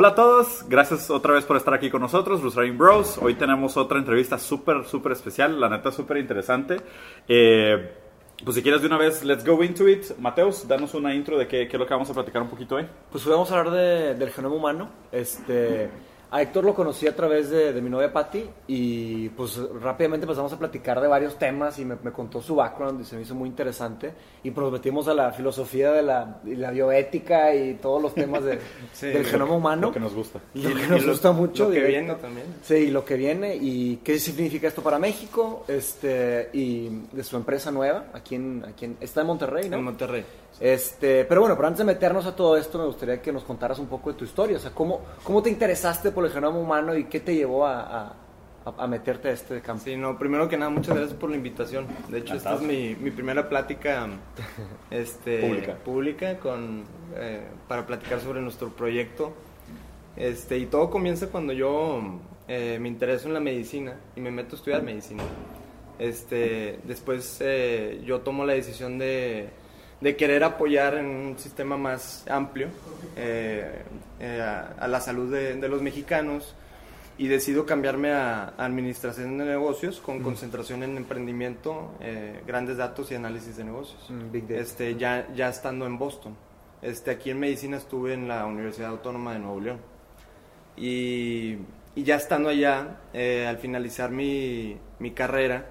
Hola a todos, gracias otra vez por estar aquí con nosotros, Riding Bros. Hoy tenemos otra entrevista súper, súper especial, la neta súper interesante. Eh, pues si quieres de una vez, let's go into it. Mateus, danos una intro de qué, es lo que vamos a platicar un poquito hoy. Pues hoy vamos a hablar de- del genoma humano. Este, a Héctor lo conocí a través de, de mi novia Patty y pues rápidamente empezamos a platicar de varios temas y me, me contó su background y se me hizo muy interesante. Y pues nos metimos a la filosofía de la, y la bioética y todos los temas de- Sí, del genoma humano. Lo que nos gusta. Lo que y nos lo- gusta mucho. lo que directo. viene también. Sí, y lo que viene y qué significa esto para México este, y de su empresa nueva, aquí en, aquí en, está en Monterrey, ¿no? En Monterrey. Este, pero bueno, pero antes de meternos a todo esto, me gustaría que nos contaras un poco de tu historia. O sea, ¿cómo, cómo te interesaste por el genoma humano y qué te llevó a, a- a- a meterte a este campo? Sí, no, primero que nada, muchas gracias por la invitación. De hecho, esta es mi, mi primera plática este, Pública. pública con, eh, para platicar sobre nuestro proyecto. Este, y todo comienza cuando yo eh, me intereso en la medicina y me meto a estudiar medicina. Este, después eh, yo tomo la decisión de, de querer apoyar en un sistema más amplio eh, eh, a, a la salud de, de los mexicanos y decido cambiarme a, a administración de negocios con concentración en emprendimiento, eh, grandes datos y análisis de negocios. Mm, Big. Este, ya, ya estando en Boston. Este, aquí en medicina estuve en la Universidad Autónoma de Nuevo León. Y, y ya estando allá, eh, al finalizar mi, mi carrera,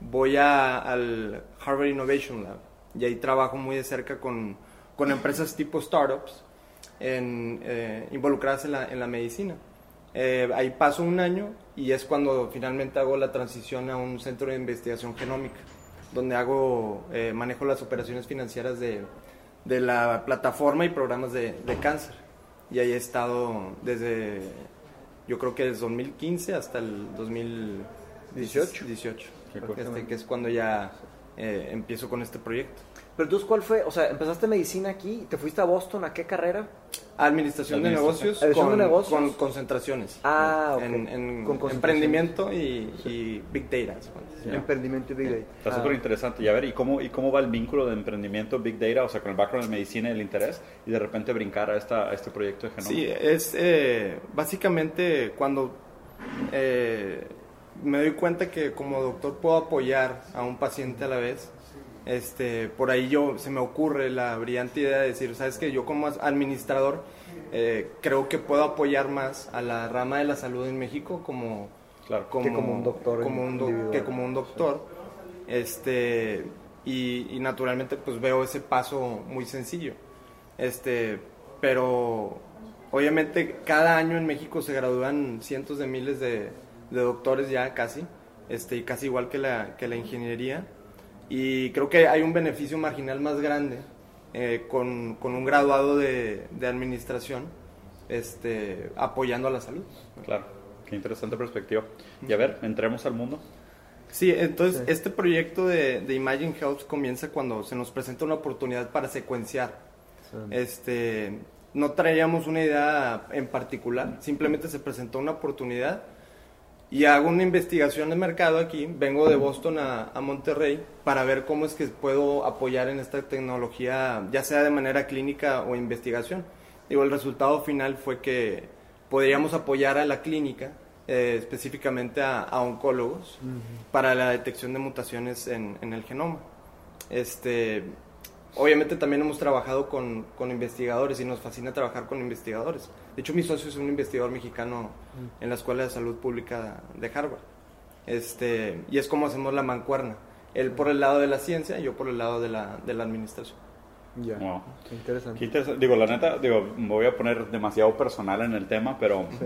voy a- al Harvard Innovation Lab y ahí trabajo muy de cerca con, con empresas tipo startups en, eh, involucradas en la, en la medicina. Eh, ahí paso un año y es cuando finalmente hago la transición a un centro de investigación genómica, donde hago, eh, manejo las operaciones financieras de, de la plataforma y programas de, de cáncer. Y ahí he estado desde, yo creo que desde 2015 hasta el 2018. 18, Qué cool. este, que es cuando ya eh, empiezo con este proyecto. Pero tú, ¿cuál fue? O sea, empezaste medicina aquí, te fuiste a Boston, ¿a qué carrera? Administración, de negocios, Administración con, de negocios. con concentraciones. Ah, ok. En, en Con emprendimiento y, y Big Data. Emprendimiento y Big Data. Está Ah. súper interesante. Y a ver, ¿y cómo, ¿y cómo va el vínculo de emprendimiento, Big Data, o sea, con el background de medicina y el interés, y de repente brincar a, esta, a este proyecto de genoma? Sí, es eh, básicamente cuando eh, me doy cuenta que como doctor puedo apoyar a un paciente a la vez. Este, por ahí yo se me ocurre la brillante idea de decir, sabes que yo como administrador eh, creo que puedo apoyar más a la rama de la salud en México como Claro. Que como un doctor como un individual. que como un doctor este y, y naturalmente pues veo ese paso muy sencillo este pero obviamente cada año en México se gradúan cientos de miles de, de doctores ya casi este y casi igual que la que la ingeniería y creo que hay un beneficio marginal más grande eh, con, con un graduado de, de administración este apoyando a la salud Claro, qué interesante perspectiva. Y a ver, entremos al mundo. Sí, entonces Sí. este proyecto de, de Imagine Health comienza cuando se nos presenta una oportunidad para secuenciar. Sí. Este, no traíamos una idea en particular, simplemente se presentó una oportunidad y hago una investigación de mercado aquí. Vengo de Boston a, a Monterrey para ver cómo es que puedo apoyar en esta tecnología, ya sea de manera clínica o investigación. Digo, el resultado final fue que podríamos apoyar a la clínica, eh, específicamente a, a oncólogos, para la detección de mutaciones en, en el genoma. Este, obviamente también hemos trabajado con, con investigadores y nos fascina trabajar con investigadores. De hecho, mi socio es un investigador mexicano en la Escuela de Salud Pública de Harvard. Este, y es como hacemos la mancuerna. Él por el lado de la ciencia y yo por el lado de la, de la administración. Ya. Wow. Qué interesante. Qué interesante. Digo, la neta, digo, me voy a poner demasiado personal en el tema, pero Sí.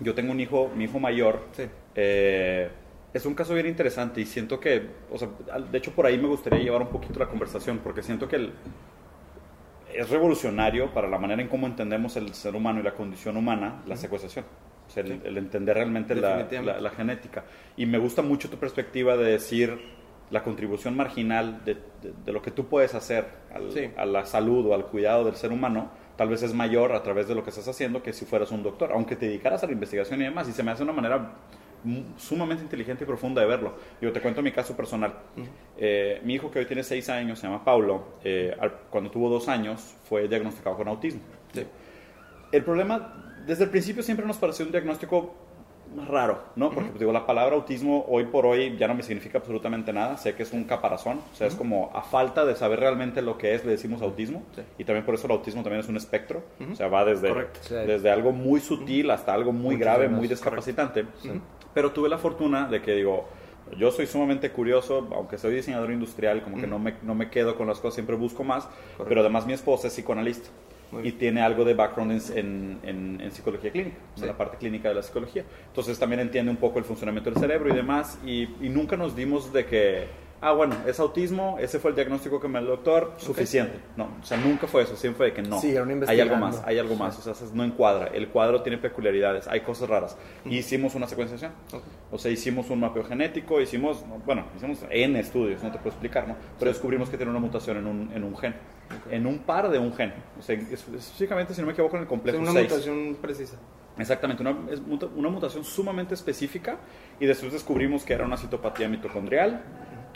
yo tengo un hijo, mi hijo mayor, Sí. eh, es un caso bien interesante y siento que, o sea, de hecho por ahí me gustaría llevar un poquito la conversación, porque siento que el- es revolucionario para la manera en cómo entendemos el ser humano y la condición humana, la. O sea, el, entender realmente la, la- la genética. Y me gusta mucho tu perspectiva de decir la contribución marginal de, de- de lo que tú puedes hacer al- Sí. a la salud o al cuidado del ser humano, tal vez es mayor a través de lo que estás haciendo que si fueras un doctor, aunque te dedicaras a la investigación y demás. Y se me hace una manera sumamente inteligente y profunda de verlo. Yo te cuento mi caso personal. Eh, mi hijo que hoy tiene seis años, se llama Paulo, eh, cuando tuvo dos años fue diagnosticado con autismo. Sí. el problema, desde el principio siempre nos pareció un diagnóstico raro, ¿no? Porque pues, digo, la palabra autismo hoy por hoy ya no me significa absolutamente nada. Sé que es un caparazón, o sea, es como a falta de saber realmente lo que es, le decimos autismo. Sí. Y también por eso el autismo también es un espectro. O sea, va desde. Sí. desde algo muy sutil hasta algo muy grave, muy discapacitante. Pero tuve la fortuna de que, digo, yo soy sumamente curioso, aunque soy diseñador industrial, como que no me, no me quedo con las cosas, siempre busco más. Pero además mi esposa es psicoanalista. Y tiene algo de background en, en, en- en psicología clínica, Sí. en la parte clínica de la psicología. Entonces también entiende un poco el funcionamiento del cerebro y demás. Y, y nunca nos dimos de que, ah, bueno, es autismo, ese fue el diagnóstico que me dio el doctor, suficiente. No, o sea, nunca fue eso, siempre fue de que no. Siguieron hay algo más, hay algo más. O sea, no encuadra. El cuadro tiene peculiaridades, hay cosas raras. Y hicimos una secuenciación. O sea, hicimos un mapeo genético, hicimos, no, bueno, hicimos N estudios, no te puedo explicar, ¿no? Pero descubrimos que tiene una mutación en un, en un gen. En un par de un gen. O sea, es- específicamente, si no me equivoco, en el Es complejo una 6. mutación precisa. Exactamente, una, es una mutación sumamente específica y después descubrimos que era una citopatía mitocondrial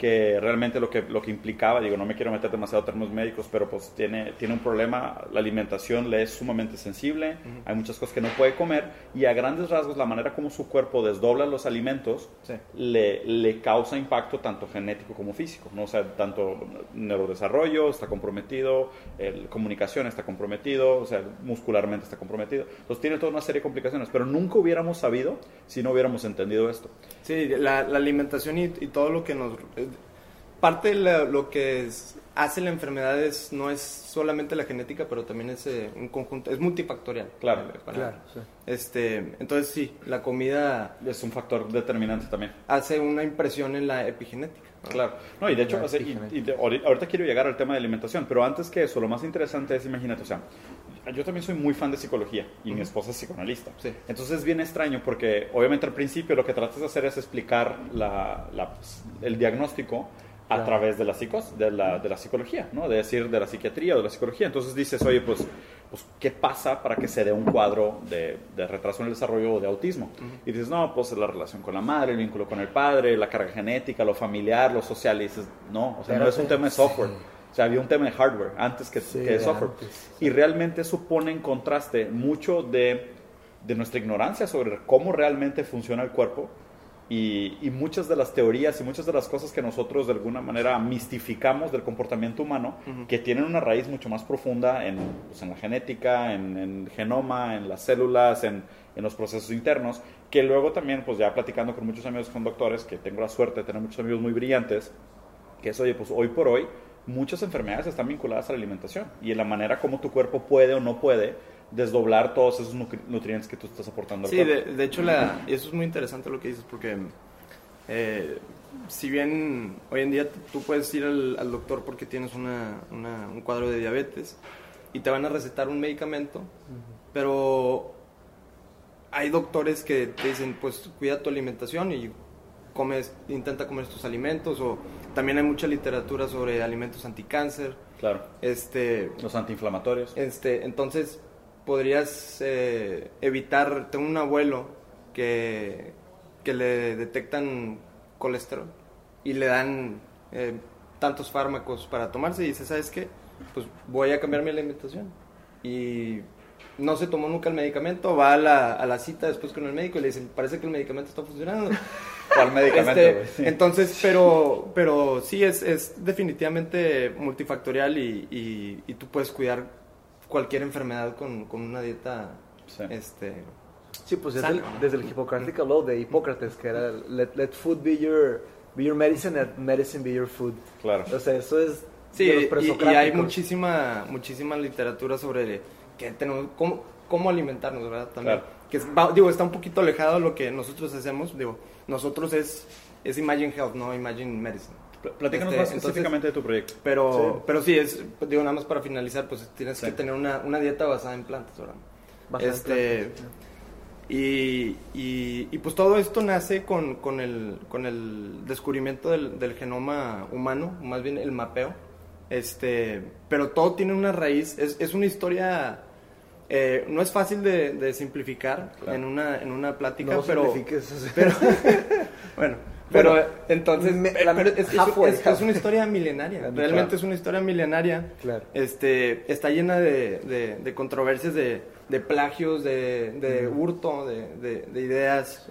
que realmente lo que, lo que implicaba, digo, no me quiero meter demasiado en términos médicos, pero pues tiene, tiene un problema, la alimentación le es sumamente sensible, hay muchas cosas que no puede comer y a grandes rasgos la manera como su cuerpo desdobla los alimentos Sí. le, le causa impacto tanto genético como físico, ¿no? O sea, tanto neurodesarrollo está comprometido, el, comunicación está comprometido, o sea, muscularmente está comprometido. Entonces tiene toda una serie de complicaciones, pero nunca hubiéramos sabido si no hubiéramos entendido esto. Sí, la, la alimentación y, y todo lo que nos... Parte de la- lo que es- hace la enfermedad es, no es solamente la genética, pero también es eh, un conjunto, es multifactorial. Claro, Eh, para- Claro, sí. Este, entonces sí, la comida Es un factor determinante también. hace una impresión en la epigenética. ¿no? Claro. No, y de hecho, y- y de- ahorita quiero llegar al tema de alimentación, pero antes que eso, lo más interesante es, imagínate, o sea, yo también soy muy fan de psicología y mi esposa es psicoanalista. Sí. Entonces es bien extraño porque obviamente al principio lo que tratas de hacer es explicar la, la- el diagnóstico a Claro. través de la, psicos, de, la, de la psicología, ¿no? De decir, de la psiquiatría o de la psicología. Entonces dices, oye, pues, pues ¿qué pasa para que se dé un cuadro de, de retraso en el desarrollo o de autismo? Y dices, no, pues la relación con la madre, el vínculo con el padre, la carga genética, lo familiar, lo social. Y dices, no, o sea, no es un tema de software. Sí. O sea, había un tema de hardware antes que, Sí, que de software. antes. Y realmente eso pone en contraste mucho de, de nuestra ignorancia sobre cómo realmente funciona el cuerpo y, y muchas de las teorías y muchas de las cosas que nosotros de alguna manera mistificamos del comportamiento humano, que tienen una raíz mucho más profunda en, pues, en la genética, en, en el genoma, en las células, en, en los procesos internos, que luego también, pues ya platicando con muchos amigos con doctores, que tengo la suerte de tener muchos amigos muy brillantes, que es, oye, pues hoy por hoy muchas enfermedades están vinculadas a la alimentación y en la manera como tu cuerpo puede o no puede desdoblar todos esos nutri- nutrientes que tú estás aportando al Sí, de, de hecho, la, y eso es muy interesante lo que dices, porque eh, si bien hoy en día tú puedes ir al, al doctor porque tienes una, una- un cuadro de diabetes y te van a recetar un medicamento, pero hay doctores que te dicen, pues cuida tu alimentación y comes, intenta comer estos alimentos, o también hay mucha literatura sobre alimentos anticáncer, Claro. este, Los antiinflamatorios. este, entonces podrías eh, evitar. Tengo un abuelo que, que le detectan colesterol y le dan eh, tantos fármacos para tomarse y dice, ¿sabes qué? Pues voy a cambiar mi alimentación. Y no se tomó nunca el medicamento, va a la, a la cita después con el médico y le dicen, parece que el medicamento está funcionando. ¿Cuál medicamento? Este? Sí. Entonces, pero, pero sí, es, es definitivamente multifactorial y, y, y tú puedes cuidar cualquier enfermedad con, con una dieta. Sí. Este, Sí, pues desde Sano, el, ¿no? desde el Hippocratic Law de Hipócrates, que era let, let food be your, be your medicine and medicine be your food. Claro. O sea, eso es sí, de los y, y hay muchísima, muchísima literatura sobre que tenemos, cómo, cómo alimentarnos, ¿verdad? También. Claro. Que es- va- digo, está un poquito alejado de lo que nosotros hacemos. Digo, nosotros es, es Imagine Health, no Imagine Medicine. Pl- Platícanos Este, más entonces- específicamente de tu proyecto. Pero Sí. pero sí, es, digo, nada más para finalizar, pues tienes Sí. que tener una, una dieta basada en plantas, ¿verdad? Basada en este, plantas, Y, y, y, pues todo esto nace con, con, el, con el descubrimiento del, del genoma humano, más bien el mapeo. Este, pero todo tiene una raíz, es, es una historia, eh, no es fácil de, de simplificar Claro. en, una, en una plática, No pero, simplifiques, o sea. pero bueno, Pero Bueno, entonces, me- pero- la- pero es, es- halfway, es- es halfway. una historia milenaria. Claro. Realmente es una historia milenaria. Claro. Este, está llena de, de- de controversias, de, de plagios, de, de hurto, de, de- de ideas.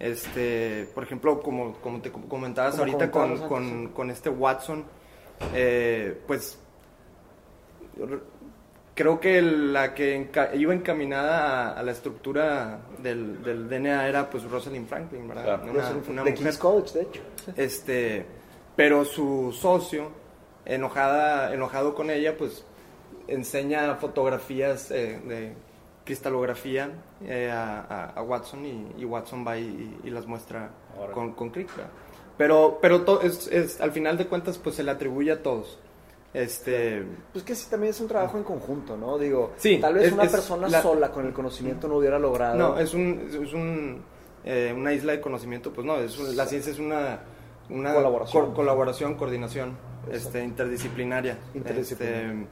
Este, por ejemplo, como, como te com- comentabas Como ahorita con, con, con este Watson, eh, pues creo que la que enca- iba encaminada a, a la estructura del, del DNA era pues Rosalind Franklin, ¿verdad? Claro. Una- una de mujer. King's College, de hecho. Este, pero su socio, enojada, enojado con ella, pues enseña fotografías eh, de cristalografía eh, a, a- a Watson y, y Watson va y, y las muestra Órale. con, con Crick. Pero, pero to- es, es- al final de cuentas, pues se le atribuye a todos. Este, Pues que sí, también es un trabajo en conjunto, ¿no? Digo, Sí, tal vez es- una es persona la- sola con el conocimiento no hubiera logrado. No, es un, es un, eh, una isla de conocimiento, pues no, es un- la ciencia es una, una Colaboración. co- colaboración, coordinación este, interdisciplinaria. Interdisciplinaria. Este,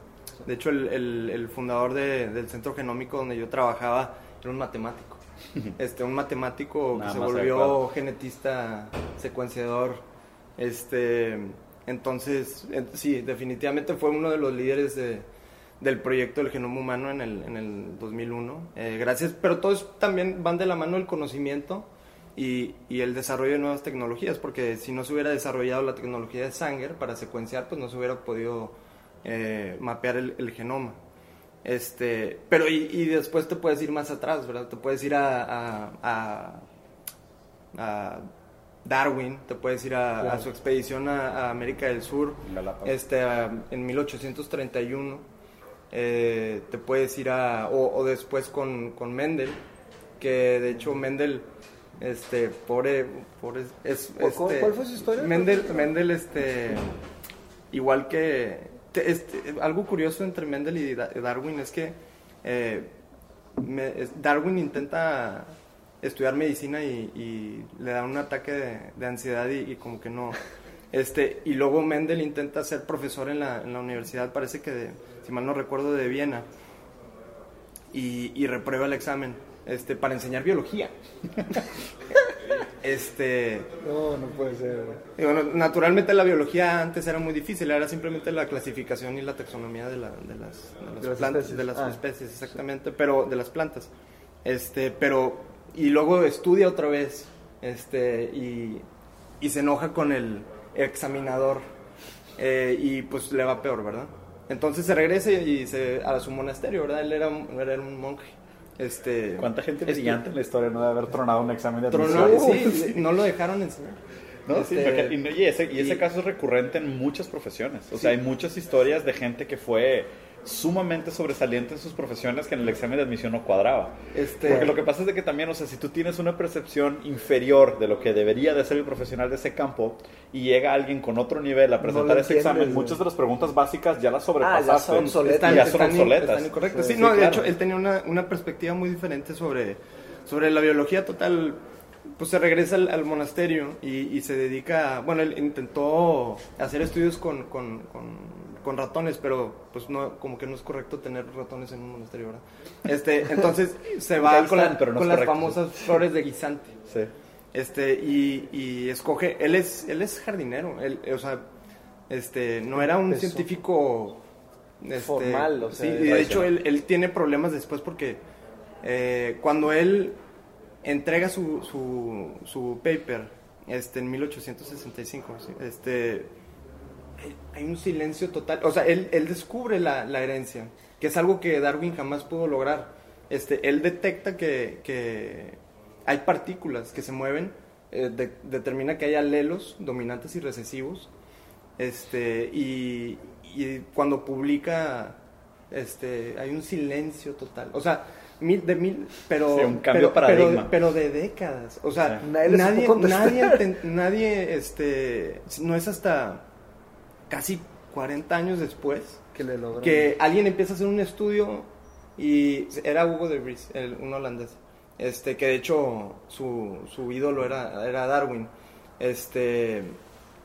de hecho, el, el- el fundador de- del centro genómico donde yo trabajaba era un matemático. Este, un matemático Nada que se volvió adecuado. genetista, secuenciador. Este, entonces, sí, definitivamente fue uno de los líderes de, del proyecto del genoma humano en el, en el 2001. Eh, gracias, pero todos también van de la mano el conocimiento y, y el desarrollo de nuevas tecnologías, porque si no se hubiera desarrollado la tecnología de Sanger para secuenciar, pues no se hubiera podido eh, mapear el, genoma. Este, pero y, y después te puedes ir más atrás, ¿verdad? Te puedes ir a Darwin, te puedes ir a, su expedición a, a América del Sur, este, a- en 1831. eh, te puedes ir a. O, o después con, con Mendel, que de hecho Mendel. Este, pobre, pobre es, ¿Cuál- cuál- este, cuál fue su historia? Mendel, Mendel, este, igual que, te- este, algo curioso entre Mendel y Da- Darwin es que eh, me- Darwin intenta estudiar medicina y, y le da un ataque de, de ansiedad y, y como que no, este, y luego Mendel intenta ser profesor en la, en la universidad, parece que, de- si mal no recuerdo, de Viena, y, y reprueba el examen, este, para enseñar biología. este, No, no puede ser. y bueno, naturalmente la biología antes era muy difícil, era simplemente la clasificación y la taxonomía de, la- de las, de las De las plantas, especies. de las Ah. especies, exactamente, pero de las plantas. Este, pero y luego estudia otra vez, este, y, y se enoja con el examinador eh, y pues le va peor, ¿verdad? Entonces se regresa y se a su monasterio, ¿verdad? Él era un, era un monje. Este, ¿Cuánta gente brillante en la historia no de haber tronado un examen de tronó- sí, no lo dejaron enseñar. No, sí, Este, porque- y, ese, y ese y- caso es recurrente en muchas profesiones. O sea, hay muchas historias de gente que fue sumamente sobresaliente en sus profesiones que en el examen de admisión no cuadraba. Este- Porque lo que pasa es de que también, o sea, si tú tienes una percepción inferior de lo que debería de ser el profesional de ese campo y llega alguien con otro nivel a presentar ese examen, güey. muchas de las preguntas básicas ya las Ah, sobrepasaste. ya son obsoletas. ya son obsoletas. incorrectas. Sí, Sí, sí, no, de claro. hecho, él tenía una, una perspectiva muy diferente sobre, sobre la biología total. Pues se regresa al, al monasterio y, y se dedica, bueno, él intentó hacer estudios con, con, con- con ratones, pero pues no, como que no es correcto tener ratones en un monasterio, ¿verdad? Este, entonces se va con, están, la- pero no con es las famosas flores de guisante. Sí. Este, y, y escoge, él es, él es jardinero, él, o sea, este, no era un científico este, Formal, o sea, sí, y de hecho él, él tiene problemas después porque eh, cuando él entrega su, su, su paper este, en 1865, sí, este, hay un silencio total. O sea, él, él descubre la, la herencia, que es algo que Darwin jamás pudo lograr. Este, él detecta que, que hay partículas que se mueven, eh, de- determina que hay alelos dominantes y recesivos, este, y, y cuando publica, este, hay un silencio total. O sea, mil, de mil, pero, Sí, un cambio pero, paradigma. pero de décadas. O sea, Sí. Nadie nadie, nadie, nadie, este, no es hasta casi 40 años después Que le que alguien empieza a hacer un estudio y era Hugo de Vries, el, un holandés, este, que de hecho su, su ídolo era, era Darwin. Este,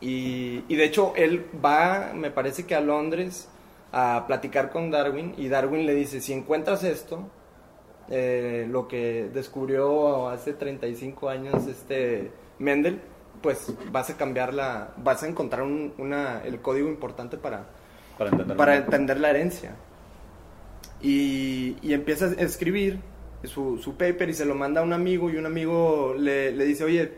y, y de hecho él va, me parece que a Londres, a platicar con Darwin y Darwin le dice, si encuentras esto, eh, lo que descubrió hace 35 años este Mendel, pues vas a cambiar la, vas a encontrar un- una, el código importante para, Para entender. para entender la herencia. Y, y empieza a escribir su, su paper y se lo manda a un amigo y un amigo le, le dice, oye,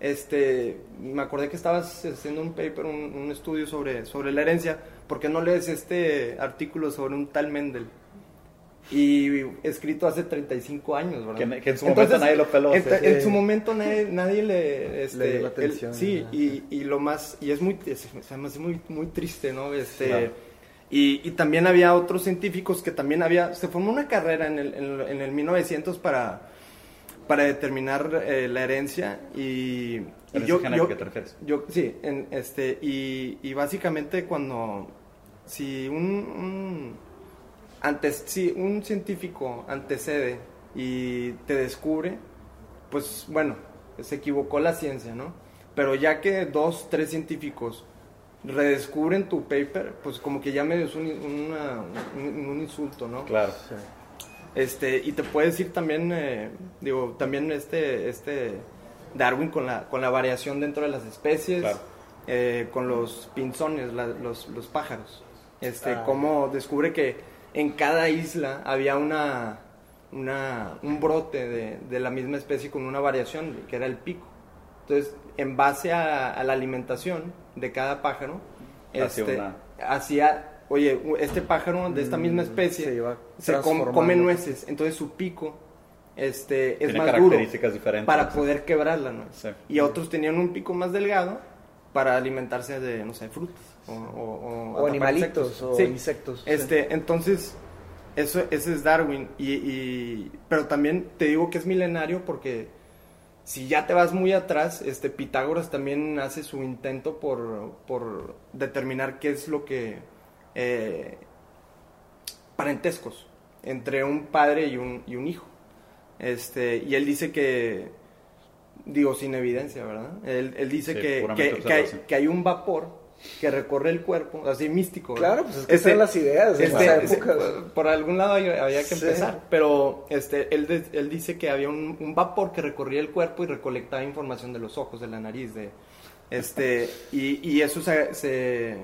este, me acordé que estabas haciendo un paper, un, un estudio sobre, sobre la herencia, ¿por qué no lees este artículo sobre un tal Mendel? Y escrito hace 35 años, ¿verdad? Que- que en su momento nadie lo peló, En, sí. en su momento nadie, nadie le... Este, Le dio la él- atención, sí, y, y lo más... Y es muy... es- hace muy, muy triste, ¿no? Este... Claro. Y, y también había otros científicos que también había, se formó una carrera en el, en, en el 1900 para, para determinar eh, la herencia y, y Herencia genética, ¿te refieres? yo sí, en, este, y, y básicamente cuando, si un, un, antes, si un científico antecede y te descubre, pues bueno, se equivocó la ciencia, ¿no? Pero ya que dos, tres científicos redescubren tu paper, pues como que ya medio es un, una- un, un insulto, ¿no? Claro. Este, y te puedes ir también, eh, digo, también este, este Darwin con la, con la variación dentro de las especies, Claro. eh, con los pinzones, la- los, los pájaros. Este, Ah. cómo descubre que en cada isla había una, una, un brote de, de la misma especie con una variación, que era el pico. Entonces, en base a, a la alimentación de cada pájaro, Hacía este, una- hacía, oye, este pájaro de esta misma Mm, especie se iba se com- transformando. come nueces, entonces su pico este, es Tiene más duro diferentes. para poder quebrar la nuez. Sí. Y otros tenían un pico más delgado para alimentarse de, no sé, frutas o, o- o O atrapar animalitos insectos. o Sí. insectos. sí. Este, entonces, eso, ese es Darwin. Y, y- pero también te digo que es milenario porque si ya te vas muy atrás, este, Pitágoras también hace su intento por, por determinar qué es lo que... eh, parentescos entre un padre y un, y un hijo. Este, y él dice que, digo, sin evidencia, ¿verdad? Él, él dice Sí, que, que, que hay, observación. que hay un vapor que recorre el cuerpo, así místico. ¿verdad? Claro, pues es que Este- son las ideas de este, esa este, época. por, por algún lado había, había que Sí. empezar, pero este, él, de- él dice que había un, un vapor que recorría el cuerpo y recolectaba información de los ojos, de la nariz, de, este, y, y eso se, se,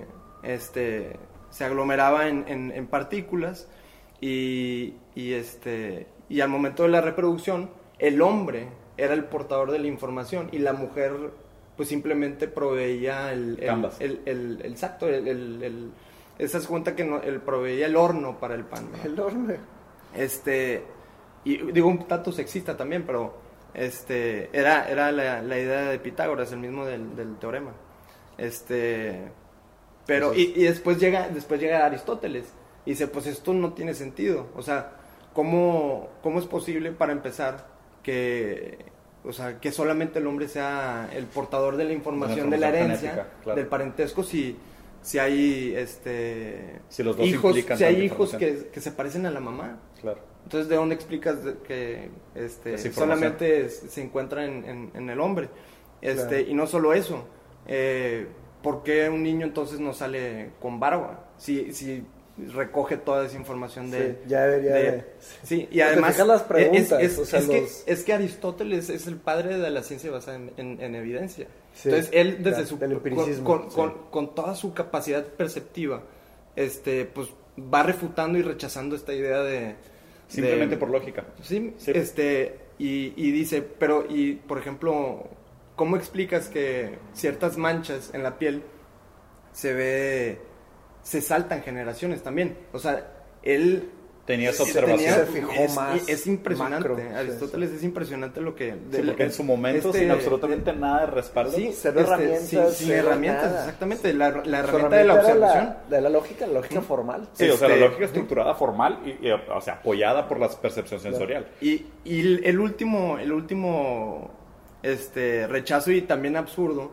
este, se aglomeraba en, en- en partículas y, y, este, y al momento de la reproducción el hombre era el portador de la información y la mujer pues simplemente proveía el, el, Canvas. el, el- el exacto, el, el, el- esa es cuenta que no, él proveía el horno para el pan. ¿no? El horno. Este, y digo un tanto sexista también, pero este, era, era la, la idea de Pitágoras, el mismo del, del teorema. Este, pero, y, y después llega, después llega Aristóteles y dice, pues esto no tiene sentido. O sea, ¿cómo, cómo es posible para empezar que, o sea, que solamente el hombre sea el portador de la información de la, herencia, genética, claro. del parentesco, si, si hay este Si los dos hijos, si hay hijos que, que se parecen a la mamá. Claro. Entonces, ¿de dónde explicas que este, solamente se encuentra en, en- en el hombre? Este, Claro. Y no solo eso, eh, ¿por qué un niño entonces no sale con barba? Si, si recoge toda esa información de... Sí, ya debería de- de- Sí, y además... las es- preguntas, es, o sea, es que, los- es que Aristóteles es el padre de la ciencia basada en, en- en evidencia. Sí, Entonces, él desde su... del con, empiricismo, con- sí. con- con toda su capacidad perceptiva, este, pues va refutando y rechazando esta idea de... Simplemente de- por lógica. Sí, Sí. este, y, y dice, pero, y por ejemplo, ¿cómo explicas que ciertas manchas en la piel se ve, se saltan generaciones también? O sea, él... Tenía esa observación. Se fijó es, más es impresionante, macro, sí, Aristóteles es impresionante lo que... Sí, porque en su momento, este- sin absolutamente nada de respaldo, Sí, Cero este, herramientas, sin- sin cero herramientas, nada. exactamente, la, herramienta de la observación. de la lógica, la lógica formal. Sí, o sea, la Este- lógica estructurada formal y, y, o sea, apoyada por la percepción sensorial. Y, y el, el último, el último este, rechazo y también absurdo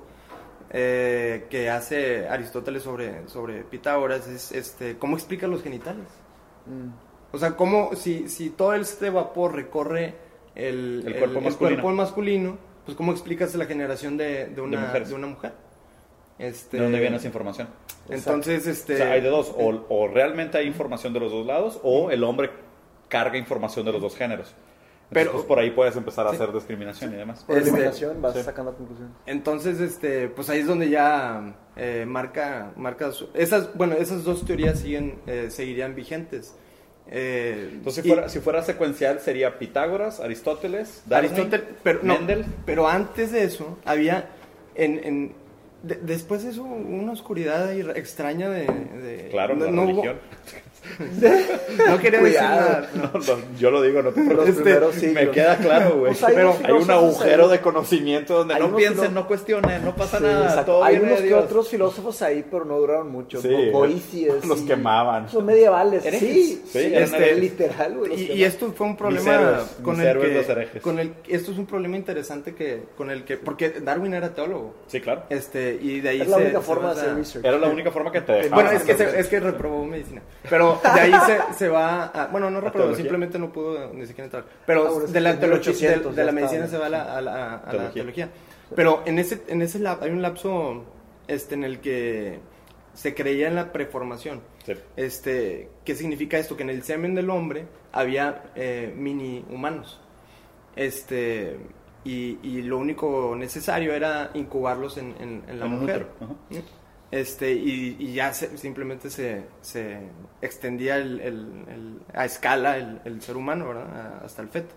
eh, que hace Aristóteles sobre, sobre Pitágoras es este, cómo explica los genitales. Mm. O sea, cómo si, si todo este vapor recorre el, El cuerpo masculino. cuerpo masculino, pues cómo explicas la generación de, de una, mujeres. de una mujer. Este, ¿De dónde viene esa información? Entonces, este... O sea, hay de dos. O, o realmente hay información de los dos lados, o el hombre carga información de los dos géneros. Pero- pues por ahí puedes empezar a Sí. hacer discriminación y demás. Por Este, vas sí. sacando conclusiones. Entonces, este, pues ahí es donde ya eh, marca, marca su- esas, bueno, esas dos teorías siguen, eh, seguirían vigentes. Eh, Entonces, si y- fuera, si fuera secuencial, sería Pitágoras, Aristóteles, Darwin, Aristóteles, pero, no, Mendel. pero antes de eso había, en, en- de- después de eso, una oscuridad ahí extraña de... de- Claro, no, la no hubo- religión. No quería decir Cuidado. nada. No, no, yo lo digo, no te Los preocupes. primeros Me siglos. queda claro, güey. Hay pero unos hay un agujero ahí. de conocimiento donde Hay no piensen, no cuestionen, no pasa Sí, nada, todo Hay unos que otros filósofos ahí, pero no duraron mucho. Sí, los y- quemaban. Son medievales. Sí, Sí, sí, eran este, literal, güey. Y, esto fue un problema héroes, con el que, con el esto es un problema interesante que con el que porque Darwin era teólogo Sí, claro. este y de ahí Es la se- única se forma de hacer research. Era la única forma que te bueno es que hacer. se- es que reprobó medicina pero de ahí se, se va a, bueno no reprobó teología? simplemente no pudo ni siquiera entrar pero Ah, de la en teología 1800 de, de la medicina se va a la, a la- a la Teología. teología pero en ese en ese lap- hay un lapso este en el que se creía en la preformación Sí. este, ¿Qué significa esto? Que en el semen del hombre había eh, mini humanos. Este, y, y lo único necesario era incubarlos en, en- en la En un mujer. útero, ajá. Este, y, y ya se- simplemente se, se extendía el- el- el- a escala el, el ser humano, ¿verdad? Hasta el feto.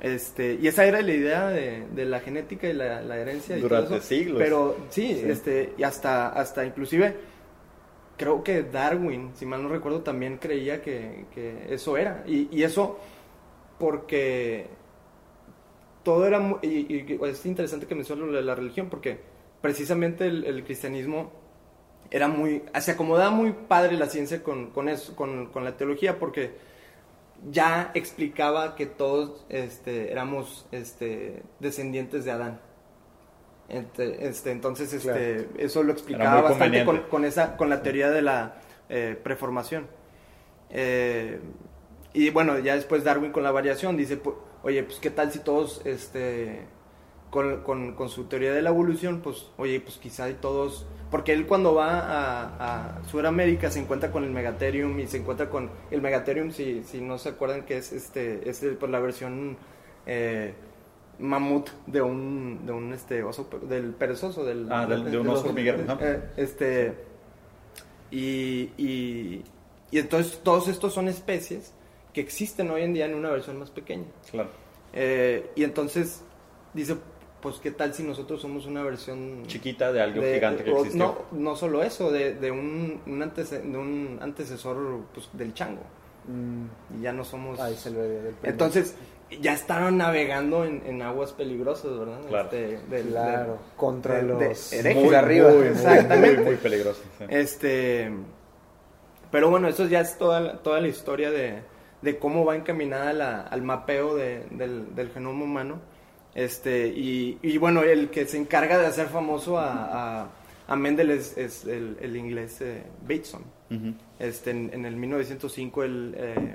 Este, y esa era la idea de, de la genética y la, la herencia. Y todo Durante eso. siglos. Pero sí, Sí. Este, y hasta, hasta inclusive creo que Darwin, si mal no recuerdo, también creía que, que eso era. Y, y eso porque todo era... Y, y es interesante que menciones lo de la religión, porque precisamente el, el cristianismo era muy... Se acomodaba muy padre la ciencia con, con eso, con, con la teología, porque ya explicaba que todos este, éramos este, descendientes de Adán. Este, entonces, este, Claro. eso lo explicaba bastante con, esa, con la teoría de la eh, preformación. Eh, y bueno, ya después Darwin con la variación dice, oye, pues qué tal si todos, este, con, con- con su teoría de la evolución, pues, oye, pues quizá y todos, porque él cuando va a, a Sudamérica se encuentra con el Megatherium y se encuentra con el Megatherium, si, si no se acuerdan que es, este, es el- pues, la versión eh, mamut de un, de un este, oso, del perezoso, del, Ah, del- de un oso hormiguero, ¿no? eh, este, y, y, y entonces todos estos son especies que existen hoy en día en una versión más pequeña. Claro. Eh, y entonces dice, pues qué tal si nosotros somos una versión Chiquita de algo de- gigante que existió. No, no solo eso, de, de un, un, antece- de un antecesor pues, del chango. Mm, Y ya no somos... ahí se ve del. Entonces, ya estaban navegando en, en aguas peligrosas, ¿verdad? Claro. Este, Claro, del- contra de- los de herejes. muy de arriba. Muy, muy, Exactamente. muy, muy peligroso. sí. Este, pero bueno, eso ya es toda, la- toda la historia de, de cómo va encaminada la- al mapeo de- del, del genoma humano. Este, y, y bueno, el que se encarga de hacer famoso a, a, a Mendel es, es el, el inglés eh, Bateson. Este, en, en el 1905, él, eh,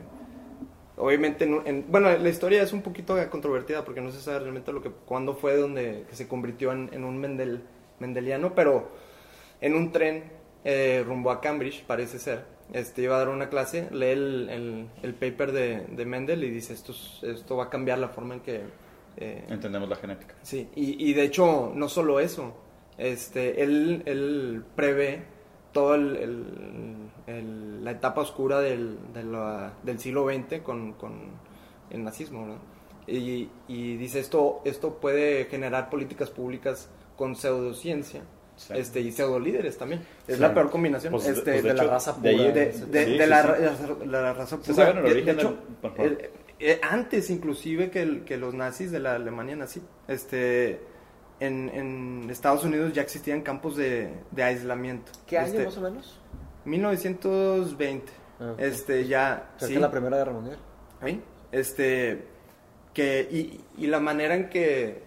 obviamente, en un- en- bueno, la historia es un poquito controvertida porque no se sabe realmente lo que, cuándo fue donde que se convirtió en, un Mendel, mendeliano, pero en un tren eh, rumbo a Cambridge, parece ser, este, iba a dar una clase, lee el, el, el paper de, de Mendel y dice, esto, es- esto va a cambiar la forma en que... eh, Entendemos la genética. Sí, y, y de hecho, no solo eso, este, él, él prevé toda el, el- el- la etapa oscura del, de la- del siglo XX con, con el nazismo, ¿no? Y, y dice, esto, esto puede generar políticas públicas con pseudociencia. Sí. Este, y pseudo líderes también. Es Sí. la peor combinación. Pues, de- este, pues, de la hecho, raza pura, de, Sí, de- sí, de sí, la, eh, antes inclusive que, el- que los nazis de la Alemania nazi, este, en, en Estados Unidos ya existían campos de, de aislamiento. ¿Qué año Este, más o menos? 1920. Ah, ok. Este, ya, Cerca sí. de la Primera Guerra Mundial. Ahí, Este, que, y, y la manera en que,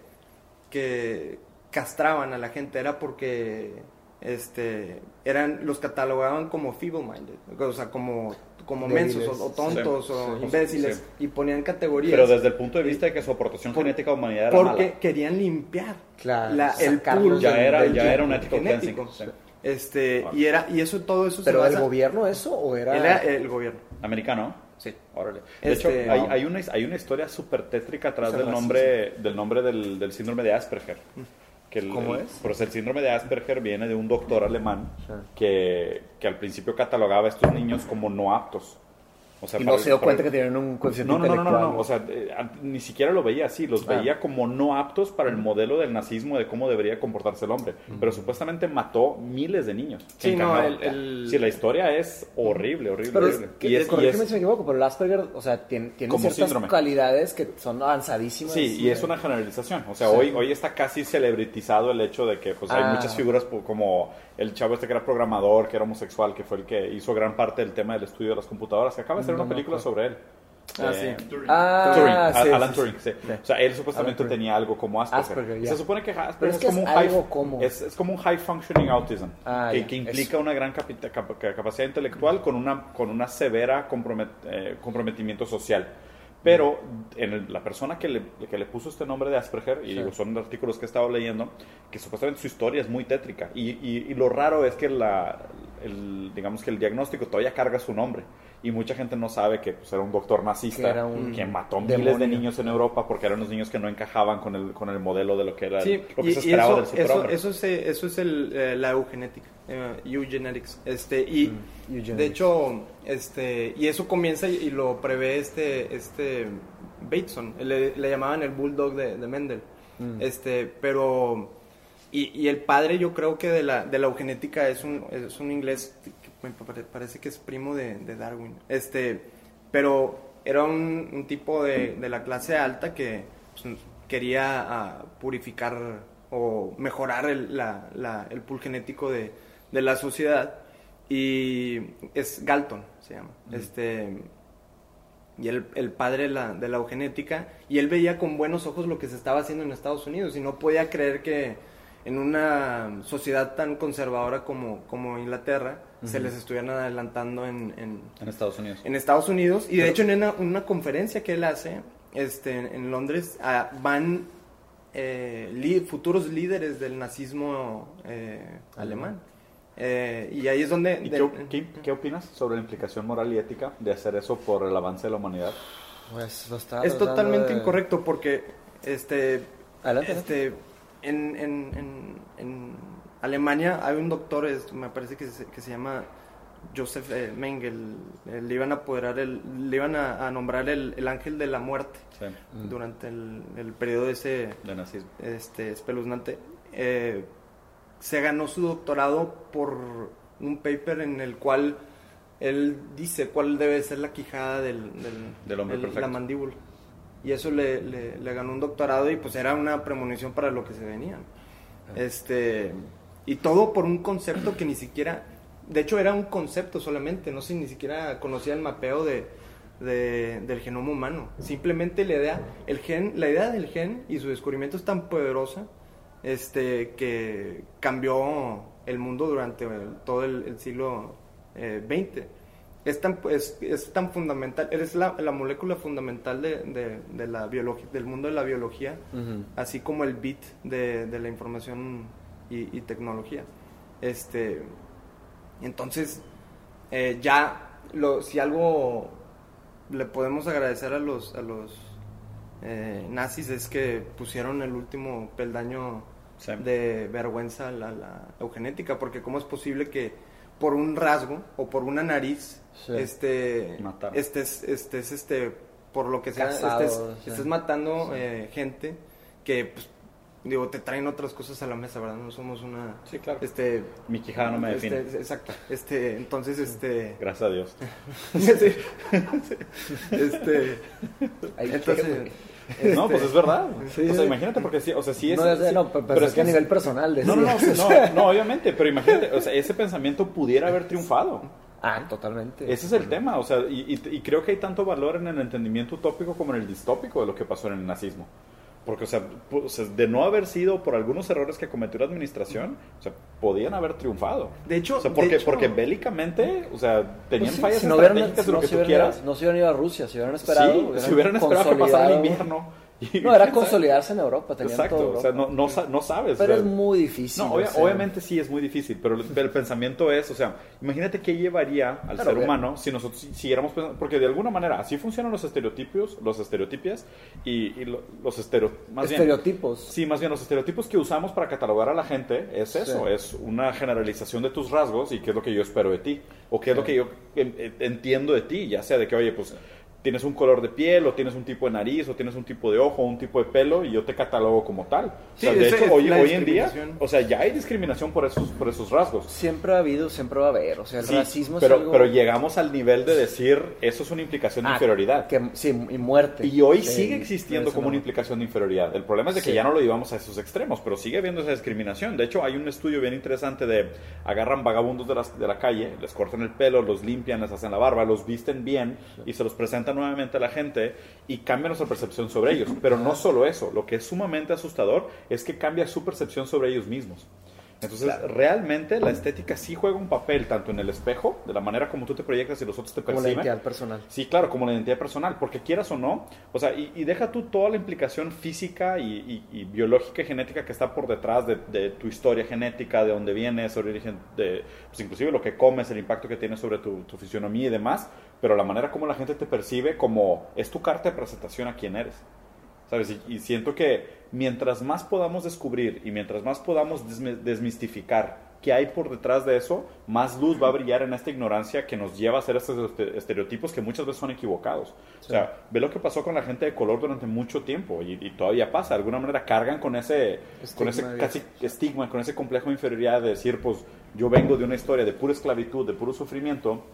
que castraban a la gente era porque, este, eran, los catalogaban como feeble-minded, o sea, como, como Débiles. mensos o, o tontos Sí, o sí. imbéciles, Sí. y ponían categorías. Pero desde el punto de vista de que su aportación Por- genética a la humanidad era porque mala. querían limpiar Claro, la- el pool Ya del- era, del ya era un ethical genético. Este, y era y eso todo eso ¿Pero basa gobierno eso o era...? era el gobierno. Americano. Sí. Órale. De Este, hecho, hay, una, hay una historia súper tétrica atrás del nombre, del, nombre del, del síndrome de Asperger. Que el- ¿Cómo el- es? Pues el síndrome de Asperger viene de un doctor alemán Sí. que, que al principio catalogaba a estos niños como no aptos. O sea, Y para- no se dio para- cuenta que tenían un coeficiente no, no, no, no, no, o sea, eh, ni siquiera lo veía así, los Ah. veía como no aptos para el modelo del nazismo de cómo debería comportarse el hombre. Pero supuestamente mató miles de niños. Sí, no, Encarnado. el- el- Sí, la historia es horrible, horrible, Pero es, horrible. que, Y es- y es- si me equivoco, pero el Asperger, o sea, tiene, tiene ciertas síndrome. cualidades que son avanzadísimas. Sí, y es una generalización. O sea, Sí. hoy, hoy está casi celebritizado el hecho de que pues, hay Ah. muchas figuras po- como el chavo este que era programador, que era homosexual, que fue el que hizo gran parte del tema del estudio de las computadoras, que acaba de hacer una película sobre él. Ah, Eh, sí. Ah, Turing, sí, Alan sí. Turing, sí. Sí. O sea, él supuestamente Turing. tenía algo como Asperger. Asperger, Y ya. Se supone que Asperger Pero es es, que como es un high, como- es, es como un high functioning autism, Ah, que, ya, que implica una gran capa- capacidad intelectual con una, con una severa compromet- eh, comprometimiento social. Pero en el- la persona que le, que le puso este nombre de Asperger, y Sí. digo, son artículos que he estado leyendo, que supuestamente su historia es muy tétrica. Y, y- y lo raro es que la, el, digamos que el diagnóstico todavía carga su nombre. Y mucha gente no sabe que pues, era un doctor nazista Que un que mató demonio. miles de niños en Europa porque eran los niños que no encajaban con el, con el modelo de lo que era Sí, lo que y, se y esperaba eso, del eso, superhombre. eso, se- eso es el, eh, la eugenética, eh, eugenetics. Este, y Mm, eugenics. de hecho, este, y eso comienza y, y lo prevé este, este Bateson, le, le llamaban el bulldog de, de Mendel. Mm. Este, pero, y, y el padre yo creo que de la, de la eugenética es un, es un inglés que parece que es primo de, de Darwin. Este, pero era un, un tipo de, de la clase alta que pues, quería ah, purificar o mejorar el, la- la- el pool genético de, de la sociedad. Y es Galton, se llama. Este, y el, el padre de la, de la eugenética, y él veía con buenos ojos lo que se estaba haciendo en Estados Unidos y no podía creer que en una sociedad tan conservadora como, como Inglaterra se les estuvieran adelantando en, en, en Estados Unidos. en Estados Unidos. Y de hecho en una, una conferencia que él hace este, en Londres ah, van eh, li- futuros líderes del nazismo eh, alemán. Eh, y ahí es donde... ¿Y de- qué, qué- qué opinas sobre la implicación moral y ética de hacer eso por el avance de la humanidad? Pues, lo estaba Es totalmente de- incorrecto porque este, Adelante, este en, en, en, en Alemania hay un doctor, es- me parece que se, que se llama Joseph eh, Mengel, eh, le iban a apoderar el, le iban a, a nombrar el, el ángel de la muerte Sí, durante el, el periodo ese de nazismo. este, espeluznante. Eh, se ganó su doctorado por un paper en el cual él dice cuál debe ser la quijada del, del, Del hombre perfecto. la mandíbula. Y eso le, le- ganó un doctorado y pues era una premonición para lo que se venía. Este, y todo por un concepto que ni siquiera, de hecho era un concepto solamente, no sé, ni siquiera conocía el mapeo de, de- del genoma humano. Simplemente la idea, el gen, la idea del gen y su descubrimiento es tan poderosa este, que cambió el mundo durante todo el, siglo eh, XX. Es tan, es, es tan fundamental, es la, la molécula fundamental de, de- de la biología, del mundo de la biología, así como el bit de, de la información y, y tecnología. Este, entonces, eh, ya, lo, si algo le podemos agradecer a los, a los eh, nazis es que pusieron el último peldaño Sí. de vergüenza a la, la eugenética, porque cómo es posible que por un rasgo o por una nariz Sí. este, Matar. estés, estés, este, por lo que sea, Casado, estés, sí. estés matando eh, gente que, pues, digo, te traen otras cosas a la mesa, ¿verdad? No somos una... Sí, claro. Este, Mi quijada no me este, define. exacto. Este, entonces, este... Gracias a Dios. sí. este... Entonces... cheque, No, pues es verdad. Sí, o sea, imagínate porque sí, o sea, sí es... no, sí- no, pero, pero es que a nivel personal. No, no, no, no, no, obviamente, pero imagínate, o sea, ese pensamiento pudiera haber triunfado. Ah, totalmente. Ese es el tema, o sea, y, y- y creo que hay tanto valor en el entendimiento utópico como en el distópico de lo que pasó en el nazismo. Porque, o sea, de no haber sido por algunos errores que cometió la administración, o sea, podían haber triunfado. De hecho, O sea, de porque, hecho- porque bélicamente, o sea, tenían Pues sí, fallas si no hubieran, estratégicas si de lo no que se tú hubieran- quieras. No se hubieran ido a Rusia, si hubieran esperado. sí, si hubieran esperado que pasara el invierno Y No, era consolidarse en Europa. Exacto, toda o sea, Europa. no, no, no sabes. Pero o sea, es muy difícil. No, obvia- o sea, obviamente sí es muy difícil, pero el, pensamiento es, o sea, imagínate qué llevaría al Claro, ser bien. humano si nosotros si- siguiéramos pensando, porque de alguna manera así funcionan los estereotipos, los estereotipias y, y lo- los estereo, más bien, Estereotipos. Sí, más bien los estereotipos que usamos para catalogar a la gente es eso, Sí. es una generalización de tus rasgos y qué es lo que yo espero de ti, o qué es lo que yo en- en- entiendo de ti, ya sea de que, oye, pues tienes un color de piel, o tienes un tipo de nariz, o tienes un tipo de ojo, o un tipo de pelo, y yo te catalogo como tal. O sea, Sí, de hecho, hoy, hoy en día, o sea, ya hay discriminación por esos, por esos rasgos. Siempre ha habido, siempre va a haber. O sea, el Sí, racismo pero, es algo... pero llegamos al nivel de decir, eso es una implicación de Ah, inferioridad. que- sí, y muerte. Y hoy Eh, sigue existiendo como no. una implicación de inferioridad. El problema es de que Sí. ya no lo llevamos a esos extremos, pero sigue habiendo esa discriminación. De hecho, hay un estudio bien interesante de agarran vagabundos de, las- de la calle, les cortan el pelo, los limpian, les hacen la barba, los visten bien y se los presentan nuevamente a la gente y cambia nuestra percepción sobre ellos. Pero no solo eso, lo que es sumamente asustador es que cambia su percepción sobre ellos mismos. Entonces, realmente la estética sí juega un papel tanto en el espejo, de la manera como tú te proyectas y los otros te Como la perciben, identidad personal. Sí, claro, como la identidad personal, porque quieras o no, o sea, y, y deja tú toda la implicación física y, y- y biológica y genética que está por detrás de, de tu historia genética, de dónde vienes, origen, de, pues inclusive lo que comes, el impacto que tiene sobre tu, tu fisionomía y demás, pero la manera como la gente te percibe como es tu carta de presentación a quién eres. ¿Sabes? Y, y siento que mientras más podamos descubrir y mientras más podamos desmi- desmistificar qué hay por detrás de eso, más luz va a brillar en esta ignorancia que nos lleva a hacer estos este- estereotipos que muchas veces son equivocados. O sea, ve lo que pasó con la gente de color durante mucho tiempo y, y todavía pasa. De alguna manera cargan con ese, con ese casi estigma, con ese complejo de inferioridad de decir, pues yo vengo de una historia de pura esclavitud, de puro sufrimiento.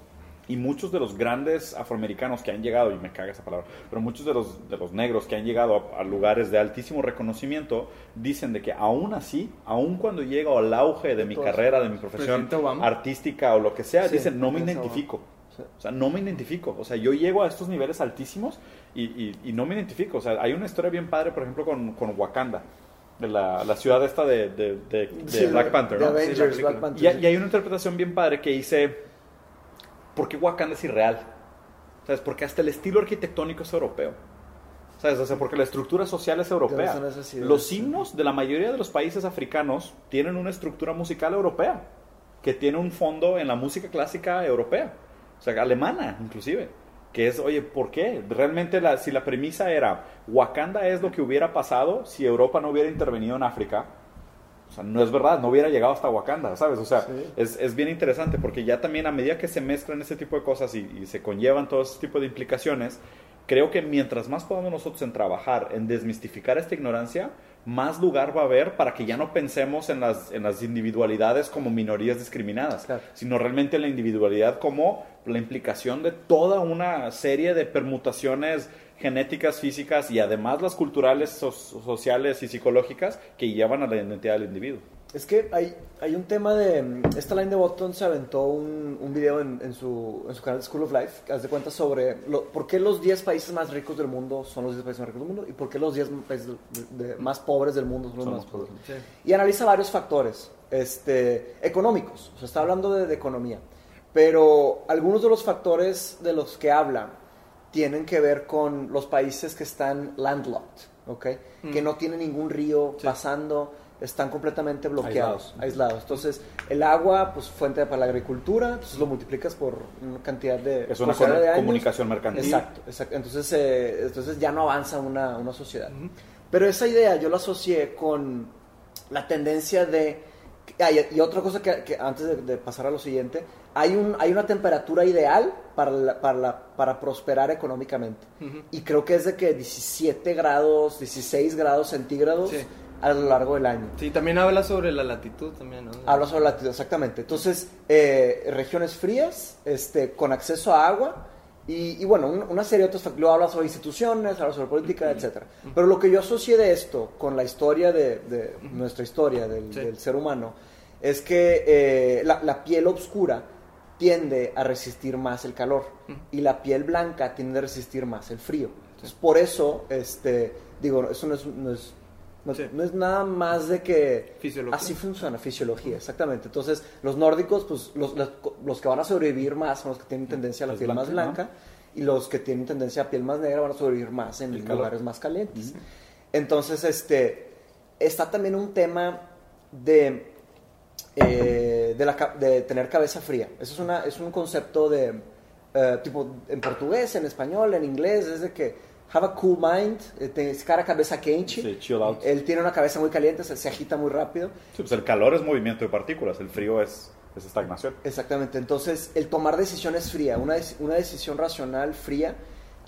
Y muchos de los grandes afroamericanos que han llegado, y me caga esa palabra, pero muchos de los, de los negros que han llegado a, a lugares de altísimo reconocimiento dicen de que aún así, aún cuando llego al auge de mi carrera, de mi profesión artística o lo que sea, Sí, dicen no me identifico. Sí. O sea, no me identifico. O sea, yo llego a estos niveles altísimos y, y- y no me identifico. O sea, hay una historia bien padre, por ejemplo, con, con Wakanda, de la, la ciudad esta de, de- de- de Sí, Black Panther, ¿no? Avengers. Black Panther. Y, hay- y hay una interpretación bien padre que dice, ¿por qué Wakanda es irreal? ¿Sabes? Porque hasta el estilo arquitectónico es europeo. ¿Sabes? O sea, porque la estructura social es europea. Los himnos de la mayoría de los países africanos tienen una estructura musical europea, que tiene un fondo en la música clásica europea, o sea, alemana inclusive. Que es, oye, ¿por qué? Realmente, la, si la premisa era, Wakanda es lo que hubiera pasado si Europa no hubiera intervenido en África, sea, no es verdad, no hubiera llegado hasta Wakanda, ¿sabes? O sea, Sí. es, es bien interesante porque ya también a medida que se mezclan ese tipo de cosas y, y se conllevan todo ese tipo de implicaciones, creo que mientras más podamos nosotros en trabajar, en desmistificar esta ignorancia, más lugar va a haber para que ya no pensemos en las, en las individualidades como minorías discriminadas, Claro. sino realmente en la individualidad como la implicación de toda una serie de permutaciones genéticas, físicas y además las culturales, so- sociales y psicológicas que llevan a la identidad del individuo. Es que hay, hay un tema de... Esta line de Botton se aventó un, un video en, en su, en su canal School of Life, haz de cuenta sobre lo- por qué los 10 países más ricos del mundo son los 10 países más ricos del mundo y por qué los 10 países de- de- más pobres del mundo son los Son más pobres. Sí. Y analiza varios factores este, económicos, o sea, está hablando de, de economía, pero algunos de los factores de los que habla tienen que ver con los países que están landlocked, ¿ok? Que no tienen ningún río Sí. pasando, están completamente bloqueados, Aislados. aislados. Entonces, el agua, pues fuente para la agricultura, entonces lo multiplicas por una cantidad de... Es una cantidad de años. comunicación mercantil. Exacto, exacto. Entonces, eh, entonces ya no avanza una, una sociedad. Pero esa idea yo la asocié con la tendencia de... ah, y, y otra cosa que, que antes de, de pasar a lo siguiente, hay, un, hay una temperatura ideal para, la- para, la- para prosperar económicamente. Y creo que es de que 17 grados, 16 grados centígrados Sí. a lo largo del año. Sí, también habla sobre la latitud también, ¿no? Habla sobre la latitud, exactamente. Entonces, eh, regiones frías, este, con acceso a agua y, y bueno, un- una serie de otros factores. Habla sobre instituciones, habla sobre política, etcétera. Pero lo que yo asocié de esto con la historia de, de nuestra historia del, Sí. del ser humano es que eh, la, la piel oscura tiende a resistir más el calor y la piel blanca tiende a resistir más el frío. Entonces, por eso, este, digo, eso no es, no es, no, Sí. no es nada más de que Fisiología. así funciona, fisiología, exactamente. Entonces, los nórdicos, pues los, los, los que van a sobrevivir más son los que tienen tendencia a la Es piel más blanca, y los que tienen tendencia a piel más negra van a sobrevivir más en El calor. lugares más calientes. Entonces, este, está también un tema de, eh, de, la de tener cabeza fría. Eso es, una, es un concepto de, eh, tipo, en portugués, en español, en inglés, es de que have a cool mind, eh, es cara cabeza quente. Sí, chill out. Él tiene una cabeza muy caliente, se, se agita muy rápido. Sí, pues el calor es movimiento de partículas, el frío es, es estagnación. Exactamente, entonces el tomar decisiones fría, una, una decisión racional fría,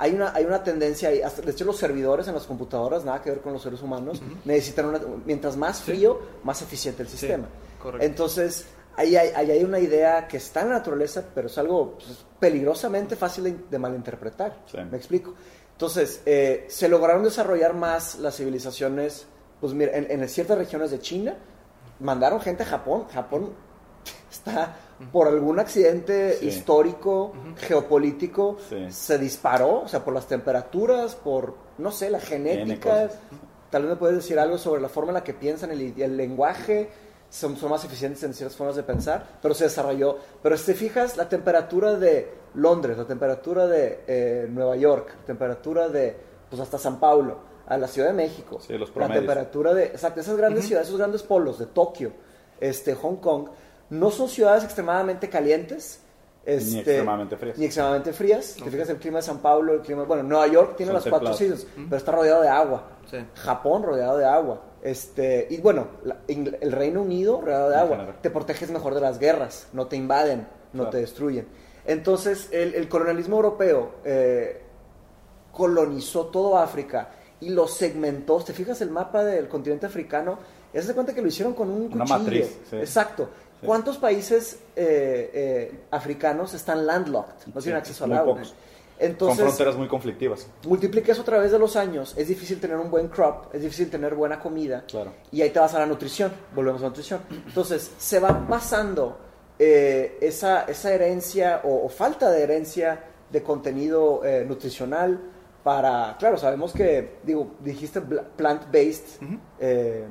hay una, hay una tendencia ahí, hasta, de hecho los servidores en las computadoras, nada que ver con los seres humanos, necesitan una, mientras más frío, más eficiente el sistema. correcto. Entonces, ahí hay, ahí hay una idea que está en la naturaleza, pero es algo pues, peligrosamente fácil de, de malinterpretar. Sí. Me explico. Entonces, eh, se lograron desarrollar más las civilizaciones, pues mira, en, en ciertas regiones de China, mandaron gente a Japón. Japón está por algún accidente Sí. histórico, geopolítico, Sí. se disparó, o sea, por las temperaturas, por, no sé, la genética. Tal vez me puedes decir algo sobre la forma en la que piensan, el, el lenguaje, son, son más eficientes en ciertas formas de pensar, pero se desarrolló. Pero si te fijas, la temperatura de Londres, la temperatura de eh, Nueva York, la temperatura de, pues hasta San Paulo, a la Ciudad de México, Sí, los la temperatura de, exacto, esas grandes ciudades, esos grandes polos de Tokio, este, Hong Kong, no son ciudades extremadamente calientes. Este, extremadamente frías. Ni extremadamente frías. Te fijas el clima de San Paulo, el clima, bueno, Nueva York tiene Son las cuatro seasons, pero está rodeado de agua. Sí. Japón rodeado de agua. Este, y bueno, la- el Reino Unido rodeado de agua. general. Te proteges mejor de las guerras, no te invaden, no Claro. te destruyen. Entonces, el, el colonialismo europeo eh, colonizó todo África y lo segmentó. ¿Te fijas el mapa del continente africano? Es de cuenta que lo hicieron con un Una cuchillo. matriz, sí. Exacto. Sí. ¿Cuántos países eh, eh, africanos están landlocked? No Sí, tienen acceso al agua. pocos. Entonces, Son fronteras muy conflictivas. multiplica eso a través de los años, es difícil tener un buen crop, es difícil tener buena comida. Claro. Y ahí te vas a la nutrición, volvemos a la nutrición. Entonces, se va pasando eh, esa, esa herencia o, o falta de herencia de contenido eh, nutricional para, claro, sabemos que, digo, dijiste plant-based, eh,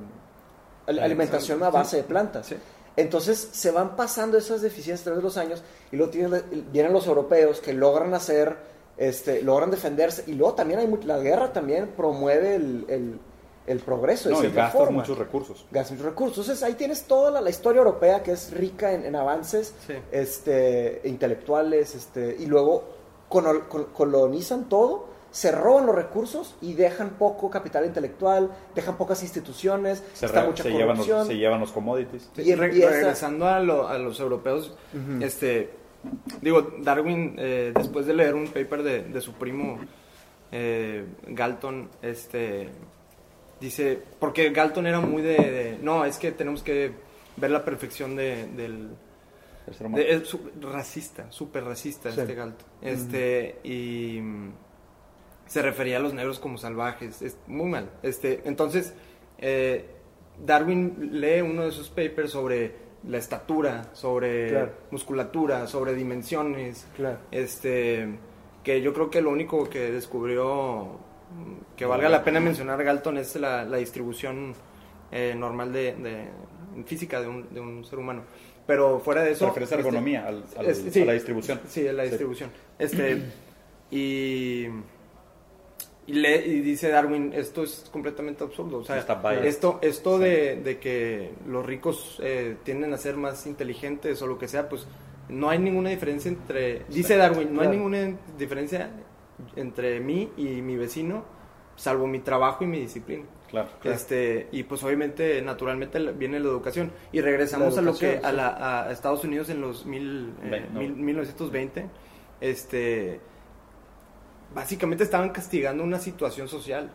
al- alimentación a base de plantas. Sí. Entonces se van pasando esas deficiencias a través de los años y luego tienen- vienen los europeos que logran hacer, este, logran defenderse y luego también hay la guerra también promueve el, el- el progreso de No, y gastas forma. muchos recursos. Gastas muchos recursos. Entonces ahí tienes toda la, la historia europea que es rica en, en avances Sí. este, intelectuales este, y luego col- colonizan todo, se roban los recursos y dejan poco capital intelectual, dejan pocas instituciones, Se, está re- mucha se llevan, los, corrupción. se llevan los commodities. Y regresando a, lo- a los europeos, este, digo, Darwin, eh, después de leer un paper de, de su primo eh, Galton, este, dice, porque Galton era muy de, de, no, es que tenemos que ver la perfección de- del... De- es su- racista, súper racista Sí. este Galton. Este, y se refería a los negros como salvajes, es muy mal. Este, entonces, eh, Darwin lee uno de sus papers sobre la estatura, sobre Claro. musculatura, sobre dimensiones, Claro. este, que yo creo que lo único que descubrió mm, que valga la pena mencionar Galton es la, la distribución eh, normal de, de- física de un, de un ser humano. Pero fuera de Se eso... refiere a este, ergonomía, al- al- es- sí. a la distribución. Sí, a la Sí. distribución. Este, y, y, le- y dice Darwin, esto es completamente absurdo. O sea, esto, esto de, de que los ricos eh, tienden a ser más inteligentes o lo que sea, pues no hay ninguna diferencia entre... Dice Darwin, no hay ninguna diferencia entre mí y mi vecino, salvo mi trabajo y mi disciplina. Claro. Este, y pues obviamente, naturalmente viene la educación. Y regresamos a lo que a, la- a Estados Unidos en los mil, eh, no. mil- 1920, este, básicamente estaban castigando una situación social.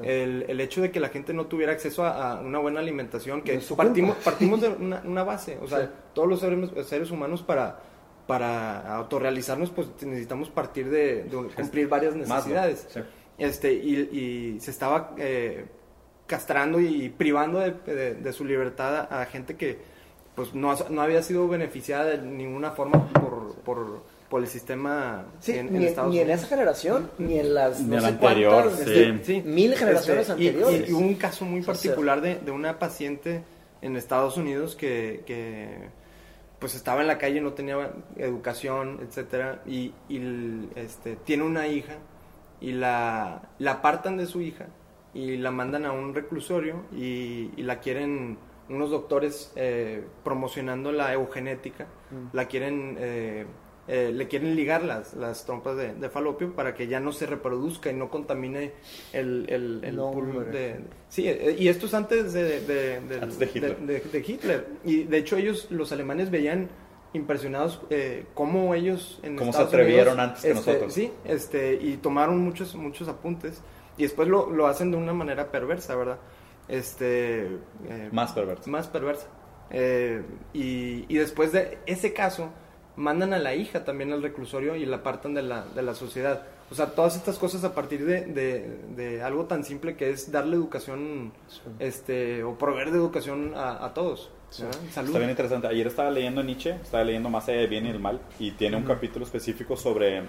El, el hecho de que la gente no tuviera acceso a, a una buena alimentación, que partimos, partimos de una, una base, o sea, Sí. todos los seres, seres humanos para, para autorrealizarnos, pues necesitamos partir de, cumplir varias necesidades sí. este y, y se estaba eh, castrando y privando de, de- de su libertad a, a gente que pues no, no había sido beneficiada de ninguna forma por, por, por el sistema Sí, en, en ni, Estados ni en Unidos. esa generación, ni en las Ni no en la sé anterior, cuántas, sí. este, Sí. mil generaciones Este, anteriores. Y, y un caso muy particular de, de una paciente en Estados Unidos que, que pues estaba en la calle, no tenía educación, etcétera, y, y este, tiene una hija y la, la apartan de su hija y la mandan a un reclusorio y, y la quieren unos doctores eh, promocionando la eugenética, Mm. la quieren eh, eh, le quieren ligar las, las trompas de, de falopio para que ya no se reproduzca y no contamine el, el, el No, hombre. de, Sí, eh, y esto es antes de, de- del- Antes de Hitler. de- de Hitler. Y de hecho ellos, los alemanes, veían impresionados eh, cómo ellos en Cómo se Estados atrevieron Unidos, antes que este, nosotros. Sí, este, y tomaron muchos, muchos apuntes. Y después lo, lo hacen de una manera perversa, ¿verdad? Este, eh, Más perverso. más perversa. Eh, y, y después de ese caso, mandan a la hija también al reclusorio y la apartan de la, de la sociedad. O sea, todas estas cosas a partir de, de- de algo tan simple que es darle educación, este, o proveer de educación a, a todos. Salud. Está bien interesante. Ayer estaba leyendo Nietzsche, estaba leyendo Más allá del bien y el mal, y tiene un capítulo específico sobre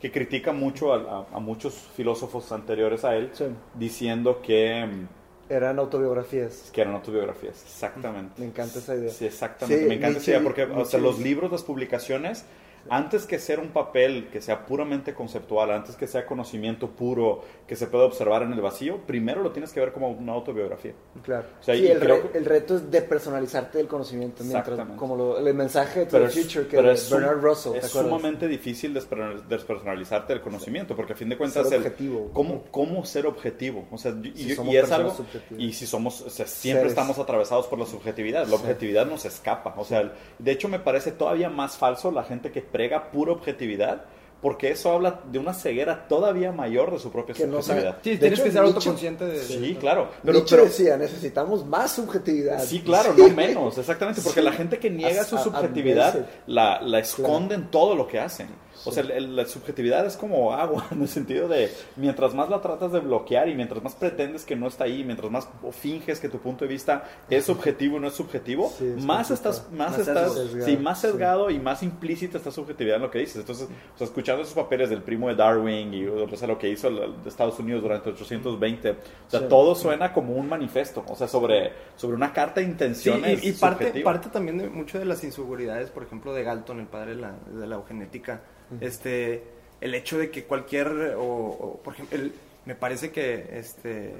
que critica mucho a, a- a muchos filósofos anteriores a él, Sí. diciendo que, mm, Eran autobiografías. que eran autobiografías. Exactamente. Me encanta esa idea. Sí, exactamente. Sí, Me encanta Nietzsche- esa idea porque o sea, los libros, las publicaciones, antes que ser un papel que sea puramente conceptual, antes que sea conocimiento puro que se pueda observar en el vacío, primero lo tienes que ver como una autobiografía. Claro. O sea, sí, y el, creo re- el reto es depersonalizarte del conocimiento. Mientras, como lo- el mensaje de To Pero es, Future que pero de es Bernard Russell, ¿te es sumamente difícil desper- despersonalizarte del conocimiento, porque a fin de cuentas, Ser el- objetivo. ¿cómo, ¿cómo ser objetivo? O sea, y, Si y- es algo, subjetivas. y si somos, o sea, siempre Seres. estamos atravesados por la subjetividad, la Sí. objetividad nos escapa. O sea, de hecho me parece todavía más falso la gente que prega pura objetividad, porque eso habla de una ceguera todavía mayor de su propia Que no subjetividad. Sí, De tienes hecho, que ser Nietzsche- autoconsciente de... Sí, claro. Pero, Nietzsche pero- decía, necesitamos más subjetividad. Sí, claro, no menos, exactamente, porque la gente que niega su subjetividad la, la esconde en todo lo que hacen. O sea, el- la subjetividad es como agua, en el sentido de mientras más la tratas de bloquear y mientras más pretendes que no está ahí, mientras más finges que tu punto de vista es objetivo y no es subjetivo, Sí, es más estás, más, Más estás, sesgado. sí, más Sí. sesgado y más implícita está subjetividad en lo que dices. Entonces, o sea, escuchando esos papeles del primo de Darwin y o sea, lo que hizo el- el de Estados Unidos durante 820, o sea, Sí. todo suena como un manifiesto, o sea, sobre, sobre una carta de Sí, intenciones. y, y parte, parte también de mucho de las inseguridades, por ejemplo, de Galton, el padre de la, de la eugenética, este, el hecho de que cualquier, o, o, por ejemplo, el- me parece que este,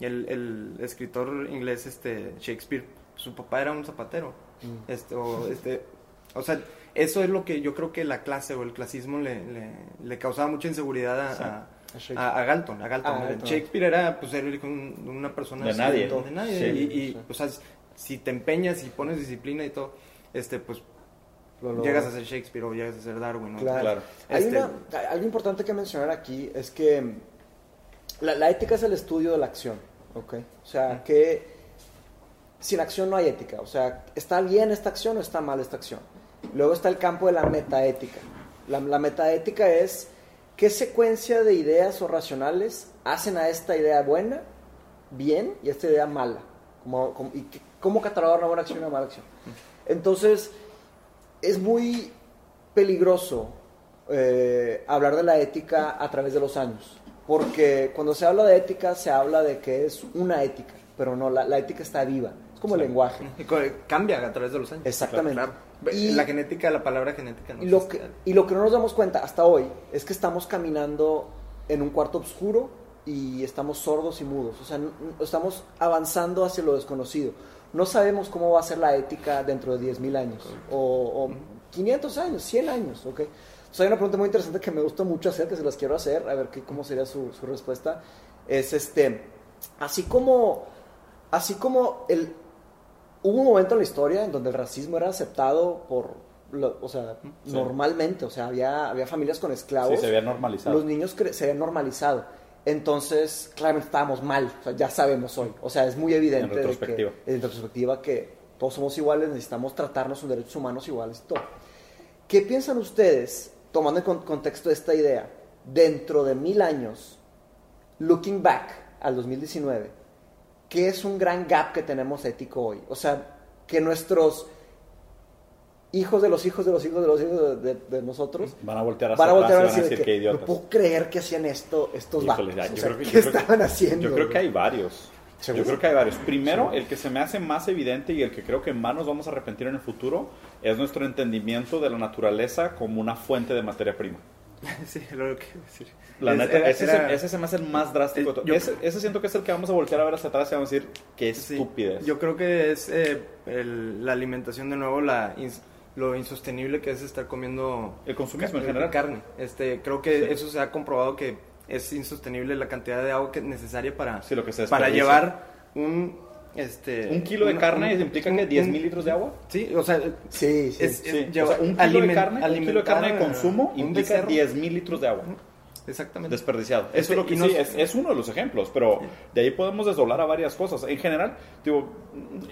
el, el escritor inglés este, Shakespeare, su papá era un zapatero, este, o, este, o sea, eso es lo que yo creo que la clase o el clasismo le, le, le causaba mucha inseguridad a, Sí. a- A a, Galton, a Galton. Ah, Galton. Shakespeare era, pues, era un- una persona De así, nadie. de nadie, Sí. y, y, Sí. o sea, si te empeñas y pones disciplina y todo, este, pues Lo logro. llegas a ser Shakespeare o llegas a ser Darwin. ¿no? Claro. Claro. Hay Este- una- algo importante que mencionar aquí es que la, la ética es el estudio de la acción, ¿ok? O sea, que sin acción no hay ética. O sea, ¿está bien esta acción o está mal esta acción? Luego está el campo de la metaética. La, la metaética es qué secuencia de ideas o racionales hacen a esta idea buena, bien, y a esta idea mala. Como, como- y qué- cómo catalogar una buena acción y una mala acción. Entonces, es muy peligroso eh, hablar de la ética a través de los años. Porque cuando se habla de ética, se habla de que es una ética, pero no, la, la ética está viva. Es como el lenguaje. Cambia a través de los años. Exactamente. Claro. Y- la genética, la palabra genética no Y lo, que, y lo que no nos damos cuenta hasta hoy es que estamos caminando en un cuarto oscuro y estamos sordos y mudos. O sea, estamos avanzando hacia lo desconocido. No sabemos cómo va a ser la ética dentro de 10.000 años, o, o 500 años, 100 años, ¿ok? Sea, hay una pregunta muy interesante que me gusta mucho hacer, que se las quiero hacer, a ver qué, cómo sería su, su respuesta. Es este, así como, así como el, hubo un momento en la historia en donde el racismo era aceptado por, o sea, Sí. normalmente, o sea, había, había familias con esclavos. Sí, se había normalizado. Los niños se habían normalizado. Entonces, claramente estábamos mal, o sea, ya sabemos hoy. O sea, es muy evidente En que- retrospectiva. en retrospectiva que todos somos iguales, necesitamos tratarnos con derechos humanos iguales y todo. ¿Qué piensan ustedes, tomando en con- contexto esta idea, dentro de mil años, looking back al 2019, qué es un gran gap que tenemos ético hoy? O sea, que nuestros hijos de los hijos de los hijos de los hijos de, de- de nosotros Van a voltear van a voltear a atrás y decir, de que, qué no puedo creer que hacían esto estos Híjole, O sea, creo que- ¿Qué yo creo que- estaban haciendo? Yo creo que hay varios. Yo creo que hay varios. Primero, el que se me hace más evidente y el que creo que más nos vamos a arrepentir en el futuro es nuestro entendimiento de la naturaleza como una fuente de materia prima. sí, lo que decir. La Es- neta, era- ese, era- ese se me hace el más drástico. de todo. yo- ese, ese siento que es el que vamos a voltear a ver hacia atrás y vamos a decir qué Sí, estupidez. Yo creo que es eh, el- la alimentación de nuevo, la lo insostenible que es estar comiendo El consumismo en general. carne. Este, creo que Sí. eso se ha comprobado que es insostenible la cantidad de agua que es necesaria para, Sí, lo que se para llevar un este Un kilo de carne un- implica un- que 10 un- mil litros de agua. Sí, o sea, Sí, sí. es- Sí, lleva- o sea, un kilo, de carne, un kilo de carne de consumo implica becerro. 10 mil litros de agua. Exactamente. Desperdiciado. Eso Este, es lo que sí, es, es uno de los ejemplos, pero de ahí podemos desdoblar a varias cosas. En general, digo,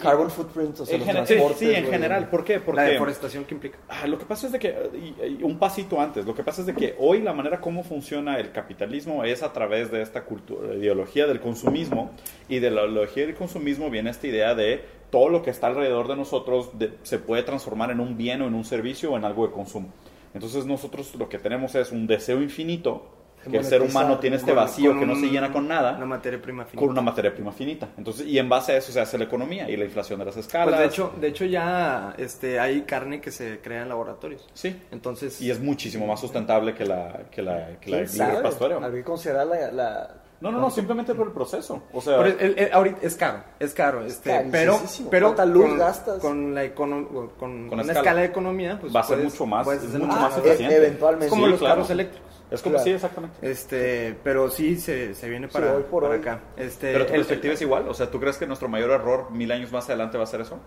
Carbon footprint, o sea, en los general sí, sí, en general. ¿Por qué? la Porque deforestación que implica. Ah, lo que pasa es de que, y- y un pasito antes, lo que pasa es de que hoy la manera como funciona el capitalismo es a través de esta cultura, ideología del consumismo, y de la ideología del consumismo viene esta idea de todo lo que está alrededor de nosotros de- se puede transformar en un bien o en un servicio o en algo de consumo. Entonces nosotros lo que tenemos es un deseo infinito, que el ser humano tiene este Con- vacío con que no se llena con nada Una materia prima finita. con una materia prima finita. Entonces, y en base a eso se hace la economía y la inflación de las escalas. Pues de hecho, de hecho ya este, hay carne que se crea en laboratorios. sí. Entonces, Y es muchísimo más sustentable que la, que la, que la ¿Quién libre pastoreo. Habría que considerar la... la- No, no, no, simplemente por el proceso. O sea, Pero el- el- ahorita es caro, es caro, este, pero, pero ¿Cuánta luz con, gastas? con la econo- con, Con una escala. escala. de economía, pues Va a ser puedes- mucho más- puedes es mucho más Ah, eficiente. eventualmente. Es como Sí, los claro. carros eléctricos. Es como claro. sí, exactamente. Este, pero sí se, se viene para, hoy por para hoy. acá. Este, Pero tu el- perspectiva es igual. O sea, ¿tú crees que nuestro mayor error mil años más adelante va a ser eso?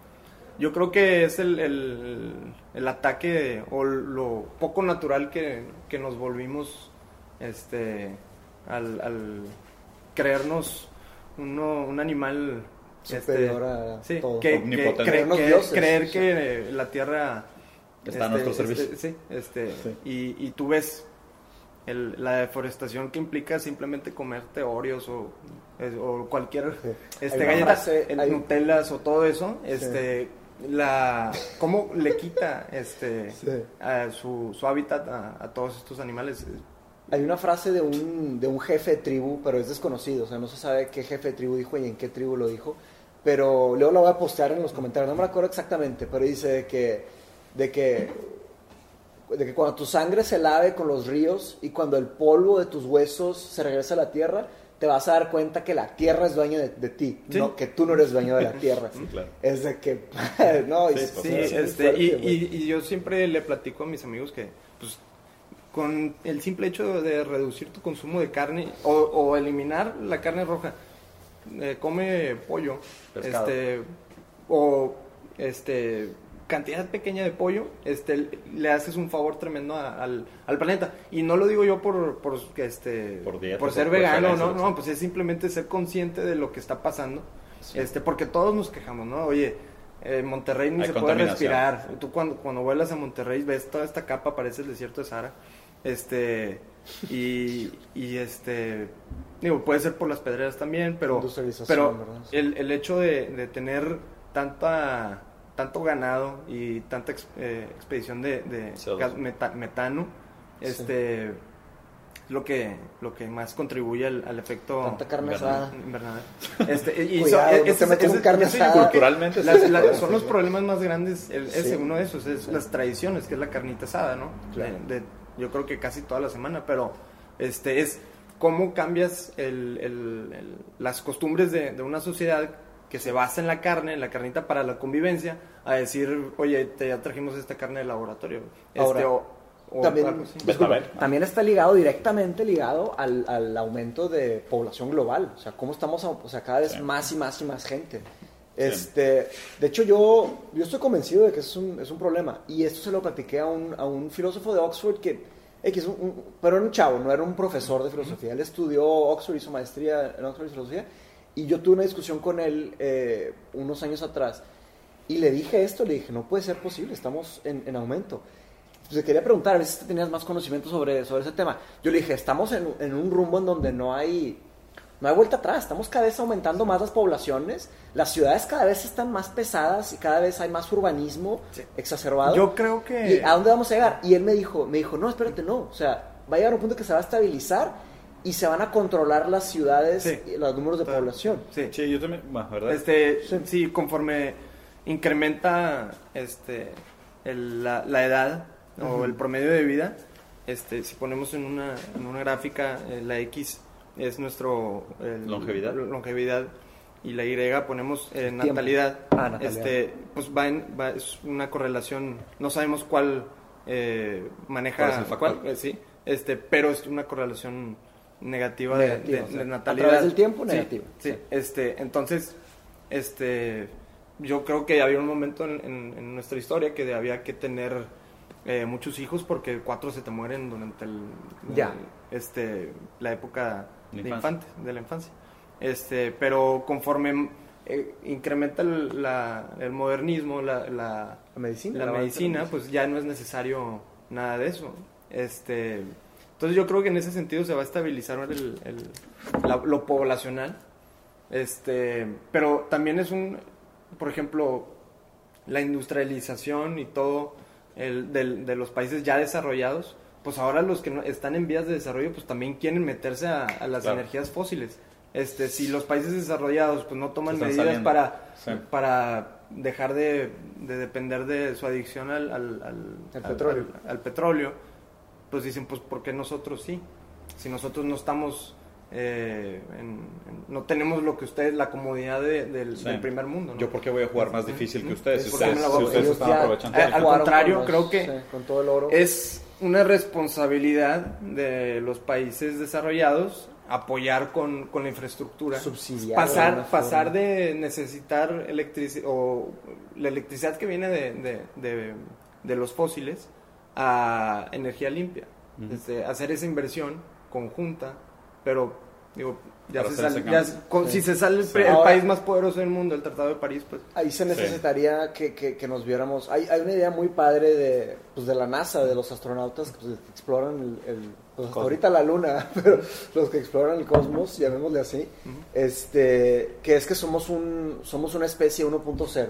Yo creo que es el, el, el ataque o lo poco natural que, que nos volvimos este al, al creernos uno, un animal Superior este, a sí, todo. que, que Omnipotente. cre- que- dioses. creer Sí. que la tierra Está a nuestro servicio. este, sí, este, Sí. Y, y tú ves el- la deforestación que implica simplemente comerte Oreos o, o cualquier Sí. este, galletas, hay- Nutellas o todo eso, este, la, cómo le quita este, Sí. a su, su hábitat a, a todos estos animales. Hay una frase de un, de un jefe de tribu, pero es desconocido, o sea, no se sabe qué jefe de tribu dijo y en qué tribu lo dijo, pero luego lo voy a postear en los comentarios, no me acuerdo exactamente, pero dice de que, de que, de que cuando tu sangre se lave con los ríos y cuando el polvo de tus huesos se regresa a la tierra, te vas a dar cuenta que la tierra es dueña de, de ti, Sí. no, que tú no eres dueño de la tierra. Sí, claro. Es de que, no, y- Sí, este, fuerte, y, y- y yo siempre le platico a mis amigos que, pues, con el simple hecho de reducir tu consumo de carne o, o eliminar la carne roja, eh, come pollo, Pescado. este, o este cantidad pequeña de pollo, este, le haces un favor tremendo a- al, al planeta. Y no lo digo yo por, por este, Por dieta, por ser por vegano, no, no, pues es simplemente ser consciente de lo que está pasando. Sí. Este, porque todos nos quejamos, ¿no? Oye, en Monterrey ni Hay se puede respirar. Tú cuando, cuando vuelas a Monterrey ves toda esta capa, parece el desierto de Sahara. Este, y, y este, digo, puede ser por las pedreras también, pero, pero el, el hecho de, de tener tanta, tanto ganado y tanta ex- eh, expedición de, de CO2. gas meta- metano, este, lo que, lo que más contribuye al, al efecto Tanta carne Invernadero. asada. Este, y Culturalmente, sí, son sí, los sí. problemas más grandes, el- ese Sí. uno de esos, es las tradiciones, que es la carnita asada, ¿no? Claro. De- de- yo creo que casi toda la semana, pero este es cómo cambias el- el- el- las costumbres de, de una sociedad que se basa en la carne, en la carnita para la convivencia, a decir, oye, te ya trajimos esta carne del laboratorio. Este, Ahora, o, o también, disculpa, Betabel. también está ligado, directamente ligado al, al aumento de población global. O sea, cómo estamos, a- o sea, cada vez Sí. más y más y más gente. Este, de hecho, yo, yo estoy convencido de que es un, es un problema. Y esto se lo platiqué a un, a un filósofo de Oxford que, X, un- un- pero era un chavo, no era un profesor de filosofía. Él estudió Oxford, hizo maestría en Oxford de filosofía. Y yo tuve una discusión con él eh, unos años atrás. Y le dije esto, le dije, no puede ser posible, estamos en, en aumento. Pues le quería preguntar, a ver si tenías más conocimiento sobre, sobre ese tema. Yo le dije, estamos en, en un rumbo en donde no hay, no hay vuelta atrás, estamos cada vez aumentando más las poblaciones, las ciudades cada vez están más pesadas y cada vez hay más urbanismo Sí. exacerbado. Yo creo que... ¿Y a dónde vamos a llegar? Y él me dijo, me dijo, no, espérate, no, o sea, va a llegar un punto que se va a estabilizar y se van a controlar las ciudades Sí. y los números de población. Sí. Sí, yo también, bueno, ¿verdad? Este, Sí. sí. conforme incrementa este, el- la, la edad o el promedio de vida, este, si ponemos en una, en una gráfica eh, la X es nuestro el- Longevidad. longevidad y la Y ponemos eh, natalidad, Ah, natalidad. este, pues va, en, va- es una correlación, no sabemos cuál eh, maneja, ¿Cuál es el factor? cuál, eh, sí, este, pero es una correlación negativa, de- Negativa, de, o sea, de a natalidad. través del tiempo, negativa. Sí, Sí. este, entonces, este, yo creo que había un momento en, en- en nuestra historia que había que tener eh, muchos hijos porque cuatro se te mueren durante el, Ya. el- este, la época La de infancia. infante, de la infancia. Este, pero conforme eh, incrementa el, la- el modernismo, la, la, La medicina. la medicina. pues ya no es necesario nada de eso. Este, entonces yo creo que en ese sentido se va a estabilizar el, el- la- lo poblacional. Este, pero también es un, por ejemplo, la industrialización y todo el, del- de los países ya desarrollados, pues ahora los que no- están en vías de desarrollo, pues también quieren meterse a, a las Claro. energías fósiles. Este, si los países desarrollados pues no toman medidas saliendo. para, Sí. para dejar de, de depender de su adicción al, al, al- Al al- petróleo. al- al petróleo, pues dicen, pues ¿por qué nosotros sí? Si nosotros no estamos, eh, en- en- no tenemos lo que ustedes, la comodidad de- del, Sí. del primer mundo. ¿no? Yo porque voy a jugar más difícil que ustedes, si ¿Por qué ustedes, si ustedes están ya- aprovechando. El al contrario, con creo que sí, con todo el oro. Es una responsabilidad de los países desarrollados apoyar con, con la infraestructura. Subsidiar de Pasar, alguna pasar de necesitar electricidad o la electricidad que viene de, de, de- de los fósiles a energía limpia. Este, hacer esa inversión conjunta, pero digo, ya se sale- con- Sí. si se sale el, Sí. pre- el Ahora- país más poderoso del mundo, el Tratado de París, pues Ahí se necesitaría que, que- que nos viéramos. Hay, hay una idea muy padre de, pues, de la NASA, de los astronautas que pues, exploran el, el- pues, ahorita la Luna, pero los que exploran el cosmos, llamémosle así, este, que es que somos, un, somos una especie 1.0.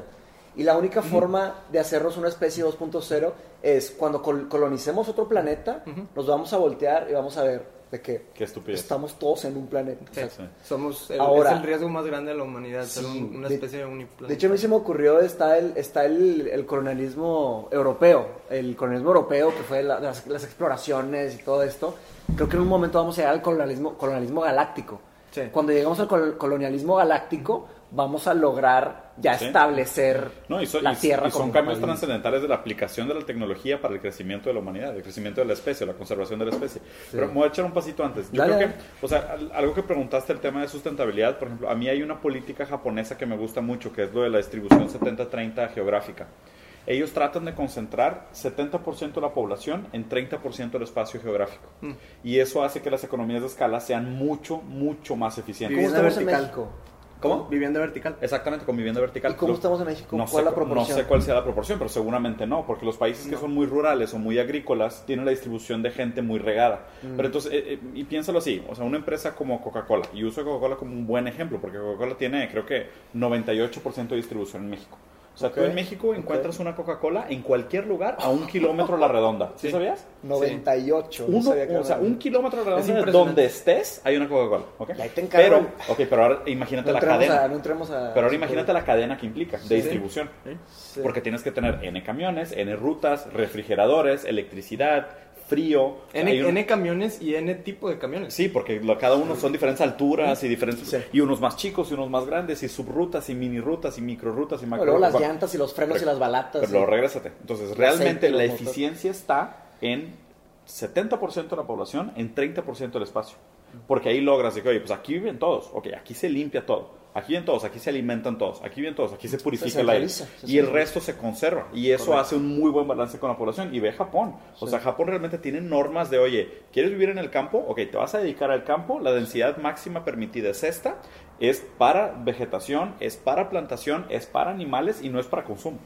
Y la única forma de hacernos una especie 2.0 es cuando col- colonicemos otro planeta, Ujú. nos vamos a voltear y vamos a ver de que Qué estupidez. estamos todos en un planeta. O sea, Sí. somos el, Ahora- es el riesgo más grande de la humanidad, ser Sí, un- una de- especie de uniplaneta. De hecho, a mí se me ocurrió, está el, está el, el colonialismo europeo, el colonialismo europeo que fue la- las, las exploraciones y todo esto. Creo que en un momento vamos a llegar al colonialismo, colonialismo galáctico. Sí. Cuando lleguemos al col- colonialismo galáctico, vamos a lograr ya Sí. establecer No, y, son- la y- Tierra y son como cambios trascendentales de la aplicación de la tecnología para el crecimiento de la humanidad, el crecimiento de la especie, la conservación de la especie. Pero me voy a echar un pasito antes. Yo Dale, creo dale. que, o sea, al- algo que preguntaste, el tema de sustentabilidad, por ejemplo, a mí hay una política japonesa que me gusta mucho, que es lo de la distribución 70-30 geográfica. Ellos tratan de concentrar 70% de la población en 30% del espacio geográfico. Mm. Y eso hace que las economías de escala sean mucho, mucho más eficientes. ¿Cómo vertical. México? ¿Cómo? Vivienda vertical. Exactamente, con vivienda vertical. ¿Y cómo Lo- estamos en México? No ¿Cuál sé, es la cu- proporción? no sé cuál sea la proporción, pero seguramente no, porque los países que son muy rurales o muy agrícolas tienen la distribución de gente muy regada. Mm. Pero entonces, eh, eh, y piénsalo así, o sea, una empresa como Coca-Cola, y uso Coca-Cola como un buen ejemplo, porque Coca-Cola tiene, creo que, 98% de distribución en México. O sea, tú Ok, en México encuentras una Coca-Cola en cualquier lugar a un kilómetro a la redonda. ¿Sí, Sí. sabías? 98. no Uno, sabía que o sea, un kilómetro a la redonda, donde estés, hay una Coca-Cola. ¿ok? Y ahí te. Pero, ok, pero ahora imagínate no la cadena. a, no entremos a... Pero ahora imagínate la cadena que implica de Sí. distribución. Porque tienes que tener N camiones, N rutas, refrigeradores, electricidad, frío. N, Hay un- N camiones y N tipo de camiones. Sí, porque lo- cada uno son diferentes alturas y diferentes. Sí. Y unos más chicos y unos más grandes, y subrutas y mini rutas y micro rutas y macro Luego las llantas y los frenos y las balatas. Pero luego sí. regrésate. Entonces, realmente la eficiencia está en 70% de la población, en 30% del espacio. Porque ahí logras de que, oye, pues aquí viven todos, ok, aquí se limpia todo, aquí viven todos, aquí se alimentan todos, aquí viven todos, aquí se purifica el aire. se Y el resto se conserva. Y eso Correcto. hace un muy buen balance con la población. Y ve Japón. O Sí. sea, Japón realmente tiene normas de, oye, ¿quieres vivir en el campo? Ok, te vas a dedicar al campo, la densidad máxima permitida es esta, es para vegetación, es para plantación, es para animales y no es para consumo.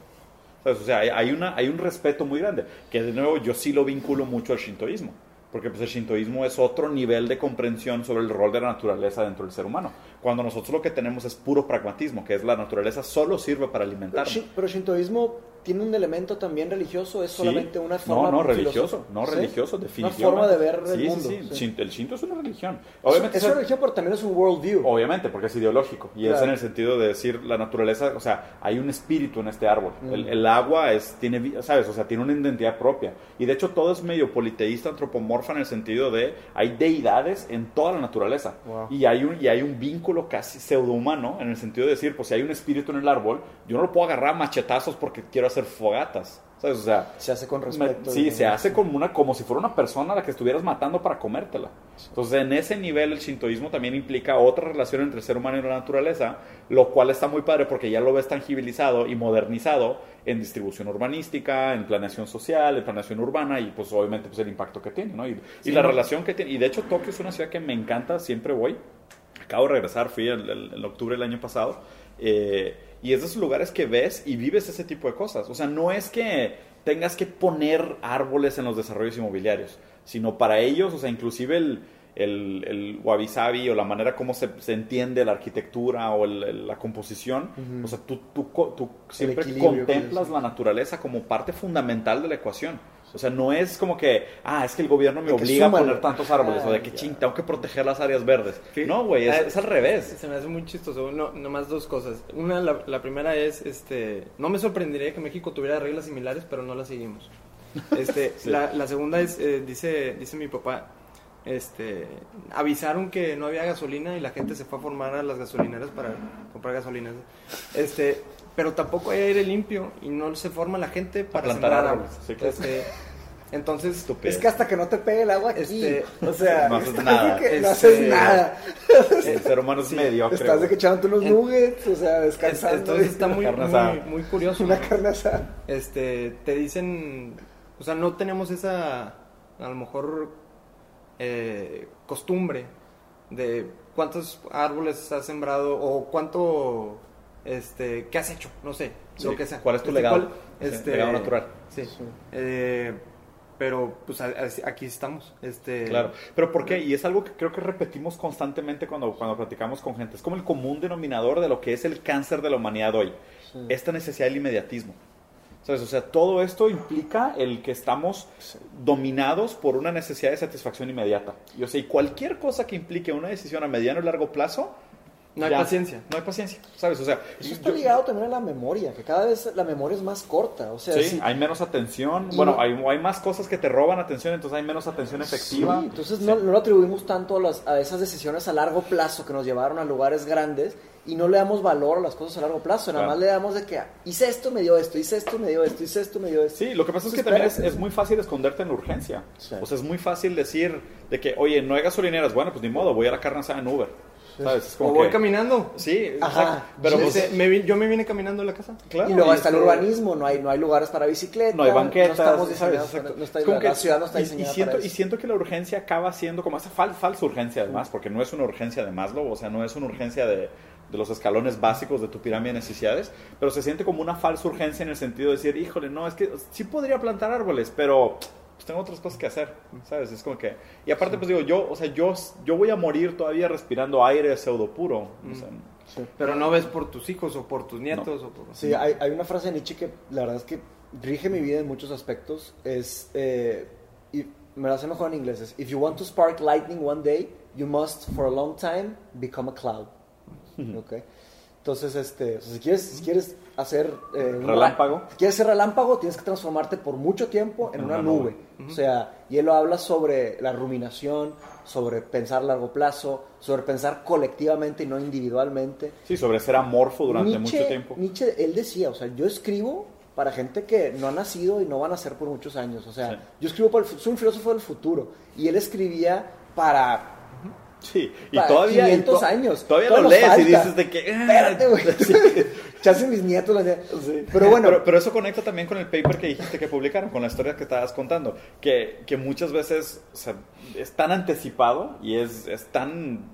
¿Sabes? O sea, hay una, hay un respeto muy grande, que de nuevo yo sí lo vinculo mucho al shintoísmo. porque pues el shintoísmo es otro nivel de comprensión sobre el rol de la naturaleza dentro del ser humano. Cuando nosotros lo que tenemos es puro pragmatismo, que es la naturaleza solo sirve para Pero, alimentarnos. shi- pero shintoísmo tiene un elemento también religioso, es Sí. solamente una forma No, no, religioso, no ¿Sí? religioso, Una definitivamente. forma de ver el Sí, sí, mundo. sí. sí. El shinto es una religión. Es- Obviamente, es una religión, pero también es un worldview. Obviamente, porque es ideológico. Y es Claro. en el sentido de decir la naturaleza, o sea, hay un espíritu en este árbol. Mm. El, el agua es, tiene, ¿sabes? O sea, tiene una identidad propia. Y de hecho todo es medio politeísta, antropomorfa en el sentido de hay deidades en toda la naturaleza. Wow. Y, hay un, y hay un vínculo casi pseudohumano en el sentido de decir, pues si hay un espíritu en el árbol, yo no lo puedo agarrar a machetazos porque quiero hacer fogatas. ¿Sabes? O sea, Se hace con me- respeto. sí, y- se hace como, una, como si fuera una persona a la que estuvieras matando para comértela. Entonces, en ese nivel, el shintoísmo también implica otra relación entre el ser humano y la naturaleza, lo cual está muy padre porque ya lo ves tangibilizado y modernizado en distribución urbanística, en planeación social, en planeación urbana y, pues, obviamente, pues, el impacto que tiene, ¿no? Y, y Sí, la ¿no? relación que tiene. Y de hecho, Tokio es una ciudad que me encanta, siempre voy. Acabo de regresar, fui en octubre del año pasado. eh, y es de esos lugares que ves y vives ese tipo de cosas. O sea, no es que tengas que poner árboles en los desarrollos inmobiliarios, sino para ellos, o sea, inclusive el, el, el wabi sabi o la manera como se, se entiende la arquitectura o el- el- la composición, Ujú. o sea, tú, tú, tú siempre contemplas la naturaleza como parte fundamental de la ecuación. O sea, no es como que, ah, es que el gobierno me obliga a poner tantos árboles, o de Ah, que ching, tengo que proteger las áreas verdes. Sí. No, güey, es, Ah, es al revés. Se me hace muy chistoso. No, nomás dos cosas. Una, la, la primera es, este, no me sorprendería que México tuviera reglas similares, pero no las seguimos. Este, Sí. la, la segunda es, eh, dice, dice mi papá, este, avisaron que no había gasolina y la gente se fue a formar a las gasolineras para comprar gasolina. Este, pero tampoco hay aire limpio y no se forma la gente para plantar sembrar árboles, sí, claro. Este, entonces. Es que hasta que no te pegue el agua aquí, Este, o sea, no haces nada. no Este, haces nada. El ser humano es mediocre. Estás de que echándote unos nuggets, o sea, es- descansando. entonces está muy curioso. una carne asada. este, te dicen, o sea, no tenemos esa, a lo mejor, eh, costumbre de cuántos árboles has sembrado o cuánto, este, qué has hecho, no sé, Sí. lo que sea. ¿Cuál es tu Este, legado? cuál- este, legado natural. Sí. Sí. Eh, pero, pues, aquí estamos. Este, Claro, pero ¿por qué? Y es algo que creo que repetimos constantemente cuando, cuando platicamos con gente. Es como el común denominador de lo que es el cáncer de la humanidad hoy. Sí. Esta necesidad del inmediatismo. ¿Sabes? O sea, todo esto implica el que estamos dominados por una necesidad de satisfacción inmediata. Y, o sea, y cualquier cosa que implique una decisión a mediano y largo plazo... No hay ya, paciencia. No hay paciencia, ¿sabes? O sea, Eso está yo- ligado también a la memoria, que cada vez la memoria es más corta. O sea, Sí, si- hay menos atención. Bueno, no- hay, hay más cosas que te roban atención, entonces hay menos atención efectiva. Sí, entonces No, no lo atribuimos tanto a, las- a esas decisiones a largo plazo que nos llevaron a lugares grandes y no le damos valor a las cosas a largo plazo. Nada Claro. más le damos de que ah, hice esto, me dio esto, hice esto, me dio esto, hice esto, me dio esto. Sí, lo que pasa es que Espérate. también es, es muy fácil esconderte en la urgencia. Sí. O sea, es muy fácil decir de que, oye, no hay gasolineras. Bueno, pues ni modo, voy a la carne asada en Uber. Como O voy que- caminando. Sí, Ajá. exacto. Pero Sí, pues, Este, me vi- yo me vine caminando a la casa. claro. y luego y está el urbanismo, no hay, no hay lugares para bicicleta, No hay banquetas, no estamos diseñados no está, Es como la, que- la ciudad no está y- diseñada y, siento, para y siento que la urgencia acaba siendo como esa fal- falsa urgencia además, porque no es una urgencia de Maslow, o sea, no es una urgencia de, de los escalones básicos de tu pirámide de necesidades, pero se siente como una falsa urgencia en el sentido de decir, híjole, no, es que sí podría plantar árboles, pero pues tengo otras cosas que hacer, ¿sabes? Es como que... Y aparte, pues digo, yo, o sea, yo, yo voy a morir todavía respirando aire pseudo puro. o sea, Sí. Pero no ves por tus hijos o por tus nietos o por... Sí, hay, hay una frase de Nietzsche que la verdad es que rige mi vida en muchos aspectos. Es, eh, y me la sé mejor en inglés. Es, If you want to spark lightning one day, you must for a long time become a cloud. ¿Ok? Entonces, este, o sea, si, quieres, si quieres hacer... eh, un- Relámpago. Si quieres ser relámpago, tienes que transformarte por mucho tiempo en En una, nube. nube. O sea, y él lo habla sobre la ruminación, sobre pensar a largo plazo, sobre pensar colectivamente y no individualmente. sí, sobre ser amorfo durante Nietzsche, mucho tiempo. Nietzsche, él decía, o sea, yo escribo para gente que no ha nacido y no van a ser por muchos años. O sea, Sí. yo escribo para el soy un filósofo del futuro. Y él escribía para Sí, y Para todavía... 500 to- años. Todavía Todavía lo lees y dices de que... ah, Espérate, güey. Chance mis nietos. la neta. Pero bueno, Pero, pero eso conecta también con el paper que dijiste que publicaron, con la historia que estabas contando, que, que muchas veces o sea, es tan anticipado y es, es tan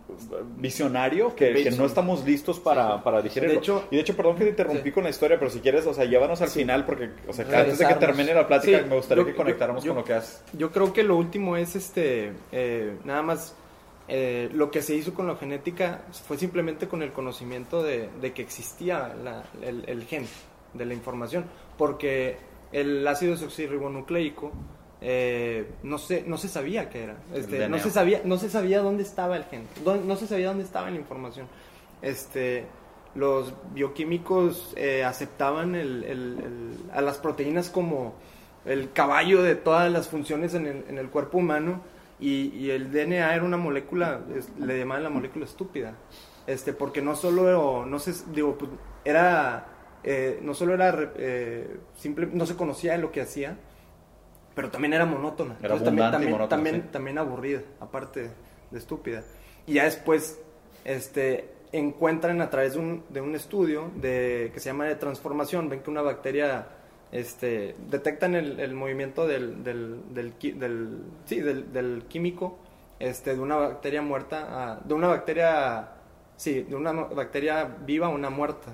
visionario que, que no estamos listos para, para digerirlo. De hecho- y de hecho, perdón que te interrumpí Sí. con la historia, pero si quieres, o sea, llévanos al final, porque o sea, que antes de que termine la plática, Sí, me gustaría yo- que conectáramos yo- con lo que has... Yo creo que lo último es este, eh, nada más, eh, lo que se hizo con la genética fue simplemente con el conocimiento de, de que existía la- el, el gen de la información, porque el ácido desoxirribonucleico eh, no, se, no se sabía qué era, este, no, se sabía, no se sabía dónde estaba el gen, dónde- no se sabía dónde estaba la información. Este, los bioquímicos eh, aceptaban el- el- el- a las proteínas como el caballo de todas las funciones en el, en el cuerpo humano y, y el DNA era una molécula, es- le llamaban la molécula estúpida, este, porque no solo, no se, digo, pues, era, eh, no solo era, eh, simple, no se conocía lo que hacía, pero también era monótona. Era Entonces, también, también, monótona, también, sí. también aburrida, aparte de estúpida. Y ya después, este, encuentran a través de un, de un estudio de, que se llama de transformación, ven que una bacteria, este, detectan el, el movimiento del, del, del, del- sí, del, del químico, este, de una bacteria muerta, a- de una bacteria, sí, de una bacteria viva a una muerta.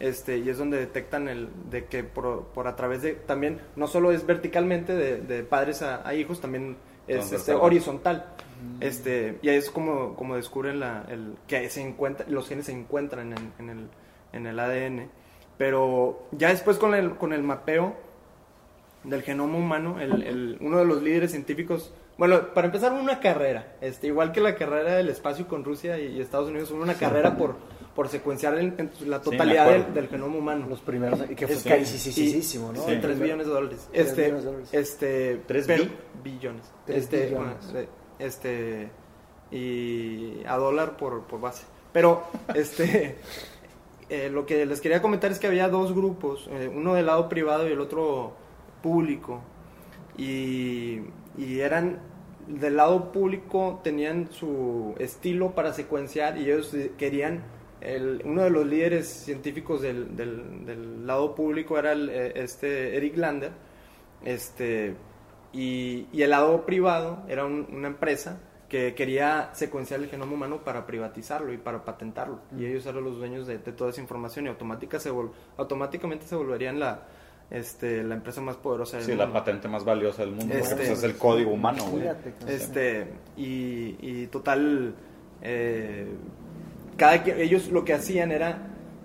Este, y es donde detectan el de que por, por a través de también no solo es verticalmente de, de padres a, a hijos también es este, horizontal este y ahí es como, como descubren la, el, que se encuentra, los genes se encuentran en, en el, en el ADN pero ya después con el, con el mapeo del genoma humano el, el- uno de los líderes científicos bueno para empezar una carrera este igual que la carrera del espacio con Rusia y, y Estados Unidos una carrera por por secuenciar el- la totalidad acuerdo. del, del genoma humano los primeros, y que fue Es- carísimo, ¿no? Sí, El 3 primer- billones de dólares. Tres Este, billones de dólares. este, ¿Tres pero- bi? billones. Tres este, billones. bueno, eh, este, y a dólar por, por base. Pero, este, eh, lo que les quería comentar es que había dos grupos, eh, uno del lado privado y el otro público. Y, eran, del lado público tenían su estilo para secuenciar y ellos querían, el- uno de los líderes científicos del, del- lado público era el, eh, este Eric Lander, este, y, y el lado privado era un- una empresa que quería secuenciar el genoma humano para privatizarlo y para patentarlo. Y ellos eran los dueños de, de toda esa información y automática se vol- automáticamente se volverían la, este, la empresa más poderosa del Sí, la mundo. patente más valiosa del mundo, porque Este- pues, es el código humano, güey. Este, y, y total, eh, cada que, ellos lo que hacían era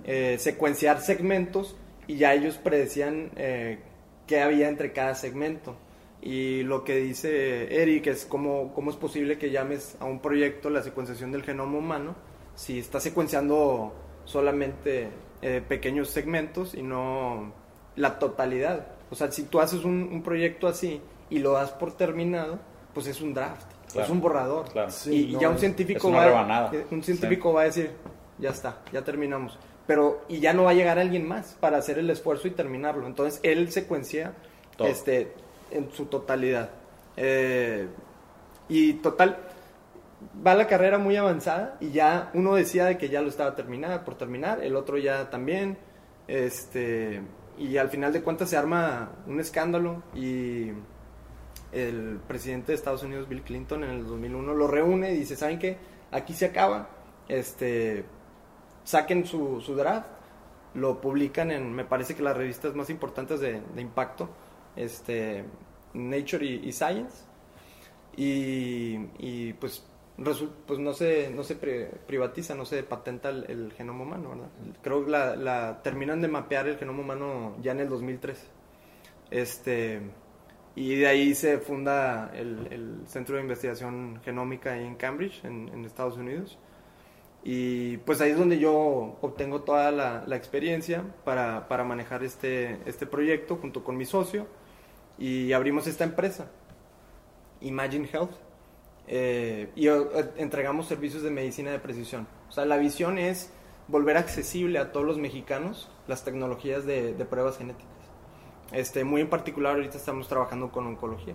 eh, secuenciar segmentos y ya ellos predecían eh, qué había entre cada segmento. Y lo que dice Eric es cómo, cómo es posible que llames a un proyecto la secuenciación del genoma humano si está secuenciando solamente eh, pequeños segmentos y no la totalidad. O sea, si tú haces un, un proyecto así y lo das por terminado, pues es un draft, Claro. es un borrador. Claro. Sí, y, ya un científico es una va, rebanada. un científico va a decir, ya está, ya terminamos. Pero, y ya no va a llegar alguien más para hacer el esfuerzo y terminarlo. Entonces, él secuencia Todo. este, en su totalidad. Eh, y total, va la carrera muy avanzada y ya uno decía de que ya lo estaba terminada, por terminar, el otro ya también. Este, y al final de cuentas se arma un escándalo y el presidente de Estados Unidos, Bill Clinton, en el 2001 lo reúne y dice, ¿saben qué? Aquí se acaba, este, saquen su, su draft, lo publican en, me parece que las revistas más importantes de, de impacto, este, Nature y, y Science, y, y, pues, pues no se, no se pri- privatiza, no se patenta el, el genoma humano, ¿verdad? Creo que la, la terminan de mapear el genoma humano ya en el 2013. Este, y de ahí se funda el, el Centro de Investigación Genómica en Cambridge, en, en Estados Unidos. Y pues ahí es donde yo obtengo toda la, la experiencia para, para manejar este, este proyecto junto con mi socio y abrimos esta empresa, Imagine Health, eh, y eh, entregamos servicios de medicina de precisión. O sea, la visión es volver accesible a todos los mexicanos las tecnologías de, de pruebas genéticas. Este, muy en particular ahorita estamos trabajando con oncología.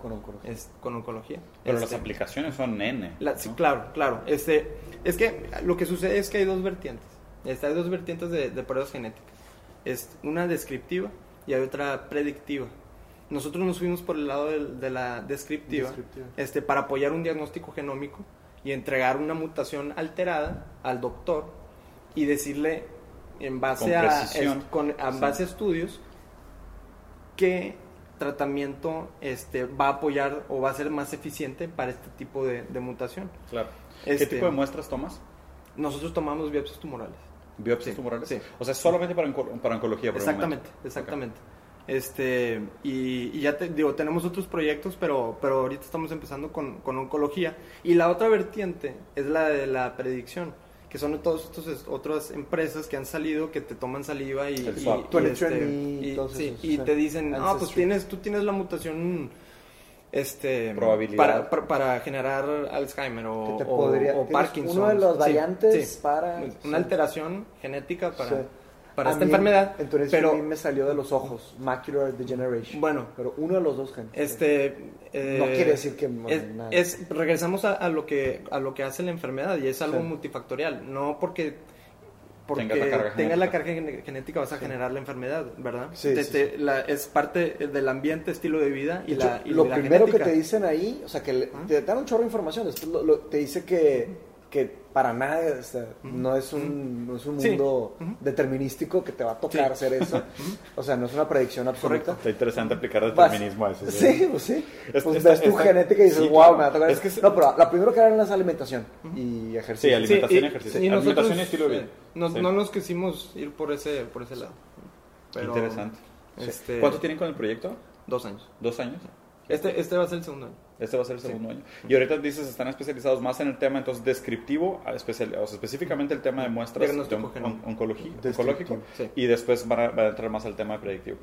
Con oncología. Es, con oncología. Pero Este, las aplicaciones son N. la- sí, claro, claro. Este, es que lo que sucede es que hay dos vertientes. Este, hay dos vertientes de, de pruebas genéticas. Es una descriptiva y hay otra predictiva. Nosotros nos fuimos por el lado del- de, la descriptiva, Descriptiva. Este, para apoyar un diagnóstico genómico y entregar una mutación alterada al doctor y decirle en base Con a es- con- en Sí. base a estudios qué tratamiento este, va a apoyar o va a ser más eficiente para este tipo de, de mutación. Claro. Este- ¿Qué tipo de muestras tomas? Nosotros tomamos biopsias tumorales. ¿Biopsias Sí, tumorales? sí. O sea, solamente para, onco- para oncología. por Exactamente, momento. Este, y, y ya te digo, tenemos otros proyectos, pero, pero ahorita estamos empezando con, con oncología. Y la otra vertiente es la de la predicción, que son todas estas otras empresas que han salido, que te toman saliva y, El y- y, 23andMe, y- todos sí, esos, y sí. te dicen, no, pues Ancestry". tienes, tú tienes la mutación este Probabilidad. para, para, para generar Alzheimer o, Parkinson. uno de las Sí, variantes sí. para- una sí. alteración genética para, Sí. Para A esta mí, enfermedad. Entonces pero a mí me salió de los ojos, macular degeneration. Bueno. pero uno de los dos genes. Este, eh, No quiere decir que- es, nada. es- regresamos a, a lo que a lo que hace la enfermedad y es algo Sí. multifactorial, no porque porque Tengas la carga tengas la genética. carga genética vas a generar la enfermedad, ¿verdad? Sí, Te- sí, te- la- es parte del ambiente, estilo de vida y De hecho, la y lo la primero genética. que te dicen ahí, o sea, que le- te dan un chorro de información, después lo- lo- te dice que, que para nada o sea, no es un, no es un Sí. mundo determinístico que te va a tocar Sí. hacer eso. O sea, no es una predicción absoluta. Está interesante aplicar Vas- determinismo a eso. Sí, pues sí. Es- pues ves tu genética y dices, sí, wow, claro. me va a tocar Es eso". que es- No, pero lo primero que harán es alimentación y ejercicio. Sí, alimentación y y- ejercicio. y nosotros, alimentación y estilo de vida. No, Sí. no nos quisimos ir por ese por ese lado. Pero, Interesante. Este, ¿Cuánto tienen con el proyecto? Dos años. ¿Dos años? Este este va a ser el segundo año. Este va a ser el segundo año. Y ahorita dices, están especializados más en el tema entonces descriptivo, especial, o sea, específicamente el tema de muestras de on- on- oncología- oncológico. Sí. Y después van a, va a entrar más al tema de predictivo.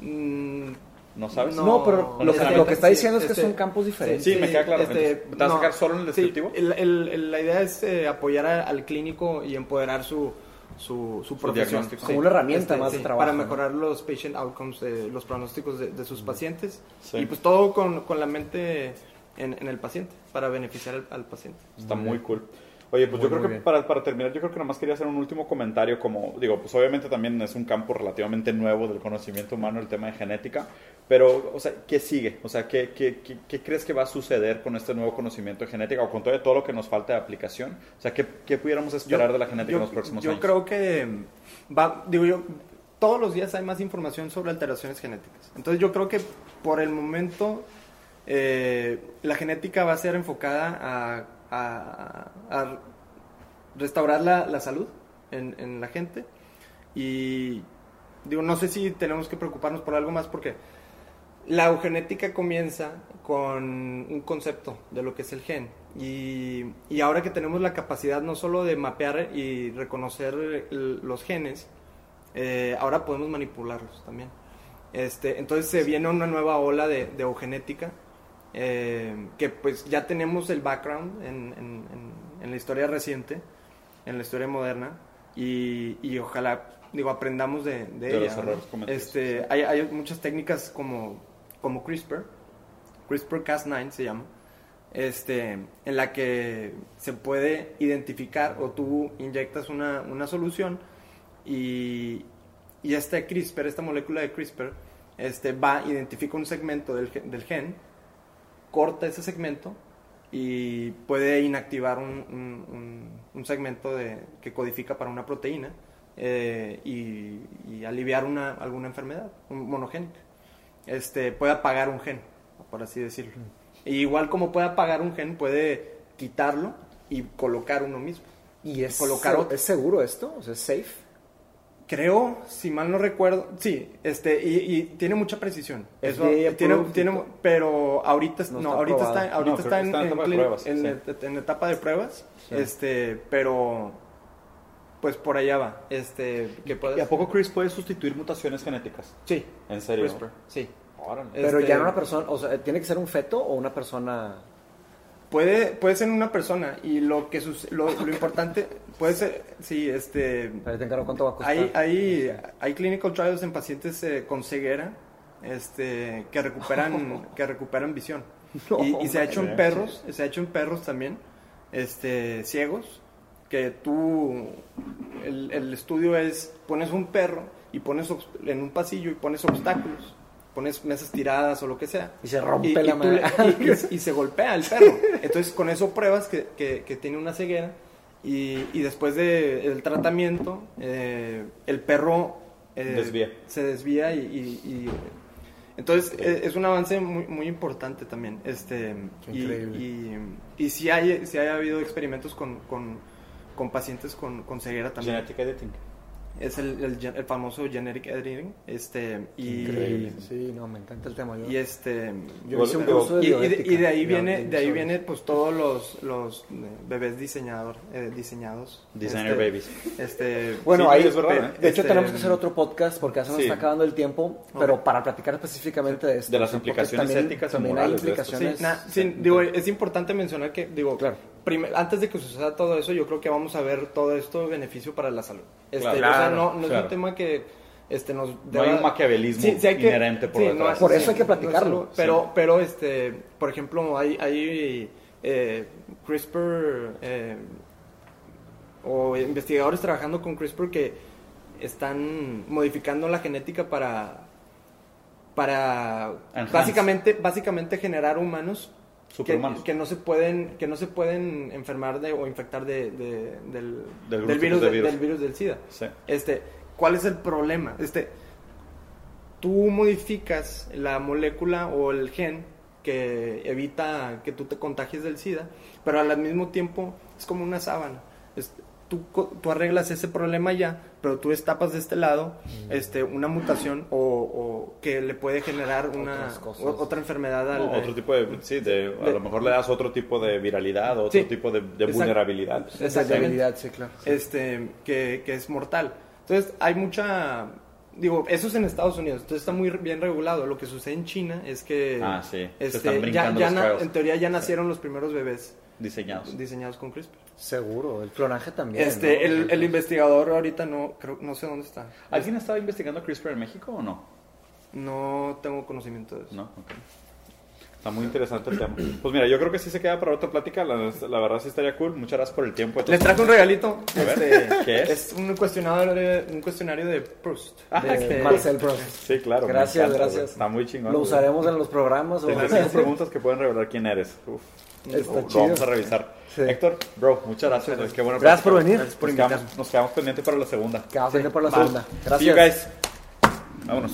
Mm, ¿No sabes? No, pero no lo, que, solamente- lo que está sí, diciendo es que este- son campos diferentes. Sí, me queda claro. este, Entonces, ¿te vas a sacar solo en el sí, descriptivo? el- el- el- la idea es eh, apoyar a- al clínico y empoderar su, su, su profesión. diagnóstico. Como una herramienta más de trabajo, Para ¿no? mejorar los patient outcomes, eh, los pronósticos de, de sus pacientes. Sí. Y pues todo con, con la mente en, en el paciente, para beneficiar al, al paciente. Está muy cool. Oye, pues Muy, yo creo que bien. para, para terminar, yo creo que nomás quería hacer un último comentario como, digo, pues obviamente también es un campo relativamente nuevo del conocimiento humano, el tema de genética, pero, o sea, ¿qué sigue? O sea, ¿qué, qué, qué, qué crees que va a suceder con este nuevo conocimiento de genética o con todo, todo lo que nos falta de aplicación? O sea, ¿qué, qué pudiéramos esperar de la genética en los próximos yo años? creo que va, digo yo, todos los días hay más información sobre alteraciones genéticas. Entonces yo creo que por el momento eh, la genética va a ser enfocada a, a- a restaurar la, la salud en, en la gente. Y digo, no sé si tenemos que preocuparnos por algo más porque la eugenética comienza con un concepto de lo que es el gen. Y, y ahora que tenemos la capacidad no solo de mapear y reconocer el- los genes, eh, ahora podemos manipularlos también. Este, entonces se viene una nueva ola de, de eugenética, eh, que pues ya tenemos el background en, en- en- en la historia reciente, en la historia moderna, y, y ojalá, digo, aprendamos de, de De ella. ¿no? Este, hay, hay muchas técnicas como, como CRISPR, CRISPR-Cas9 se llama, este, en la que se puede identificar o tú inyectas una, una solución y, y este CRISPR, esta molécula de CRISPR, este, va, identifica un segmento del, del gen, corta ese segmento y puede inactivar un, un- segmento de, que codifica para una proteína eh, y, y aliviar una, alguna enfermedad un- monogénica. Este, puede apagar un gen, por así decirlo. Y igual como puede apagar un gen, puede quitarlo y colocar uno mismo. ¿Y es, Colocar otro. ¿es seguro esto? O sea, ¿es safe? Creo, si mal no recuerdo, sí, este, y, y tiene mucha precisión. Eso, FDA tiene, y tiene, pero ahorita, No no, está ahorita está, ahorita No, está en, está en en etapa pruebas, en sí. en etapa de pruebas, Sí. este, pero pues por allá va, este, que ¿Y puedes, a poco CRISPR puede sustituir mutaciones genéticas? sí, ¿En serio? CRISPR, sí. Órale. Pero Este- ya no una persona, o sea, ¿tiene que ser un feto o una persona...? Puede, puede ser una persona y lo que suce- lo, lo importante puede ser, sí, este, Ahí te encargo cuánto va a costar. Hay, hay, hay clinical trials en pacientes eh, con ceguera este, que recuperan, que recuperan visión. No, y, y se ha hecho en perros, se ha hecho en perros también, este, ciegos, que tú, el, el estudio es, pones un perro y pones en un pasillo y pones obstáculos, pones mesas tiradas o lo que sea. Y se rompe Y- la y le- y, y- y se golpea el perro. Entonces con eso pruebas que, que- que tiene una ceguera y, y después del tratamiento eh, el perro eh, Desvía. se desvía y, y- y- entonces eh, es un avance muy, muy importante también. Este, increíble. y, sí hay, sí ha habido experimentos con, con, con pacientes con, con ceguera también. Genetic editing. Es el, el, gen- el famoso generic editing. Este, y, Increíble. Sí, no, me encanta el tema. Yo, y este yo hice un Digo, curso de y, y de, y ahí viene de ahí viene pues todos los los eh, bebés diseñador eh, diseñados Designer Este, babies. este Bueno, Sí, ahí, es verdad, ¿eh? de hecho Este, tenemos que hacer otro podcast porque ya se nos sí. está acabando el tiempo, pero para platicar específicamente de esto. De las implicaciones también- éticas y también morales de hay esto. implicaciones. Sí, na- sí, digo, es importante mencionar que, digo, Claro. Antes de que suceda todo eso, yo creo que vamos a ver todo esto beneficio para la salud. Este, Claro. o sea, no, es un tema que este, nos No hay un maquiavelismo inherente por detrás. Por eso hay que no es platicarlo. algo- pero, pero, este, por ejemplo, hay, hay eh, CRISPR eh, o investigadores trabajando con CRISPR que están modificando la genética para para Enhance. básicamente básicamente generar humanos Superhumanos. que no se pueden que no se pueden enfermar de o infectar de, de- del, del virus, de del virus del SIDA. Sí. Este, ¿cuál es el problema? Este, tú modificas la molécula o el gen que evita que tú te contagies del SIDA, pero al mismo tiempo es como una sábana. Es- tú, co- tú arreglas ese problema ya, pero tú destapas de este lado Mm. este, una mutación o, o que le puede generar una o- otra enfermedad al, No, otro tipo de, sí, de, a de- lo mejor le das otro tipo de viralidad o otro Sí. tipo de, de vulnerabilidad. Exactamente. debilidad, sí, claro. este que, que es mortal. Entonces hay mucha digo, eso es en Estados Unidos, entonces está muy bien regulado. Lo que sucede en China es que Ah, sí, se este, están ya, brincando ya los na- en teoría ya nacieron los primeros bebés Diseñados. diseñados con CRISPR. Seguro, el clonaje también. Este, ¿no? el, el investigador ahorita no creo no sé dónde está. ¿Alguien estaba investigando CRISPR en México o no? No tengo conocimiento de eso. No, ok. Está muy interesante el tema. Pues mira, yo creo que sí se queda para otra plática. La, la verdad sí estaría cool. Muchas gracias por el tiempo. Les traje un regalito. A ver, Este, ¿qué es? un cuestionario de, un cuestionario de Proust. Ah, De- Marcel Proust. Sí, claro. Gracias, encanta, gracias. Está muy chingón. ¿Lo güey. usaremos en los programas? O... 35 preguntas que pueden revelar quién eres. Uf. Está lo, lo chido. vamos a revisar. Sí. Héctor, bro, muchas gracias. güey. Qué bueno. Gracias por venir. Nos quedamos, nos quedamos pendientes para la segunda. Quedamos pendientes por la Va. segunda. See you Gracias. guys. Vámonos.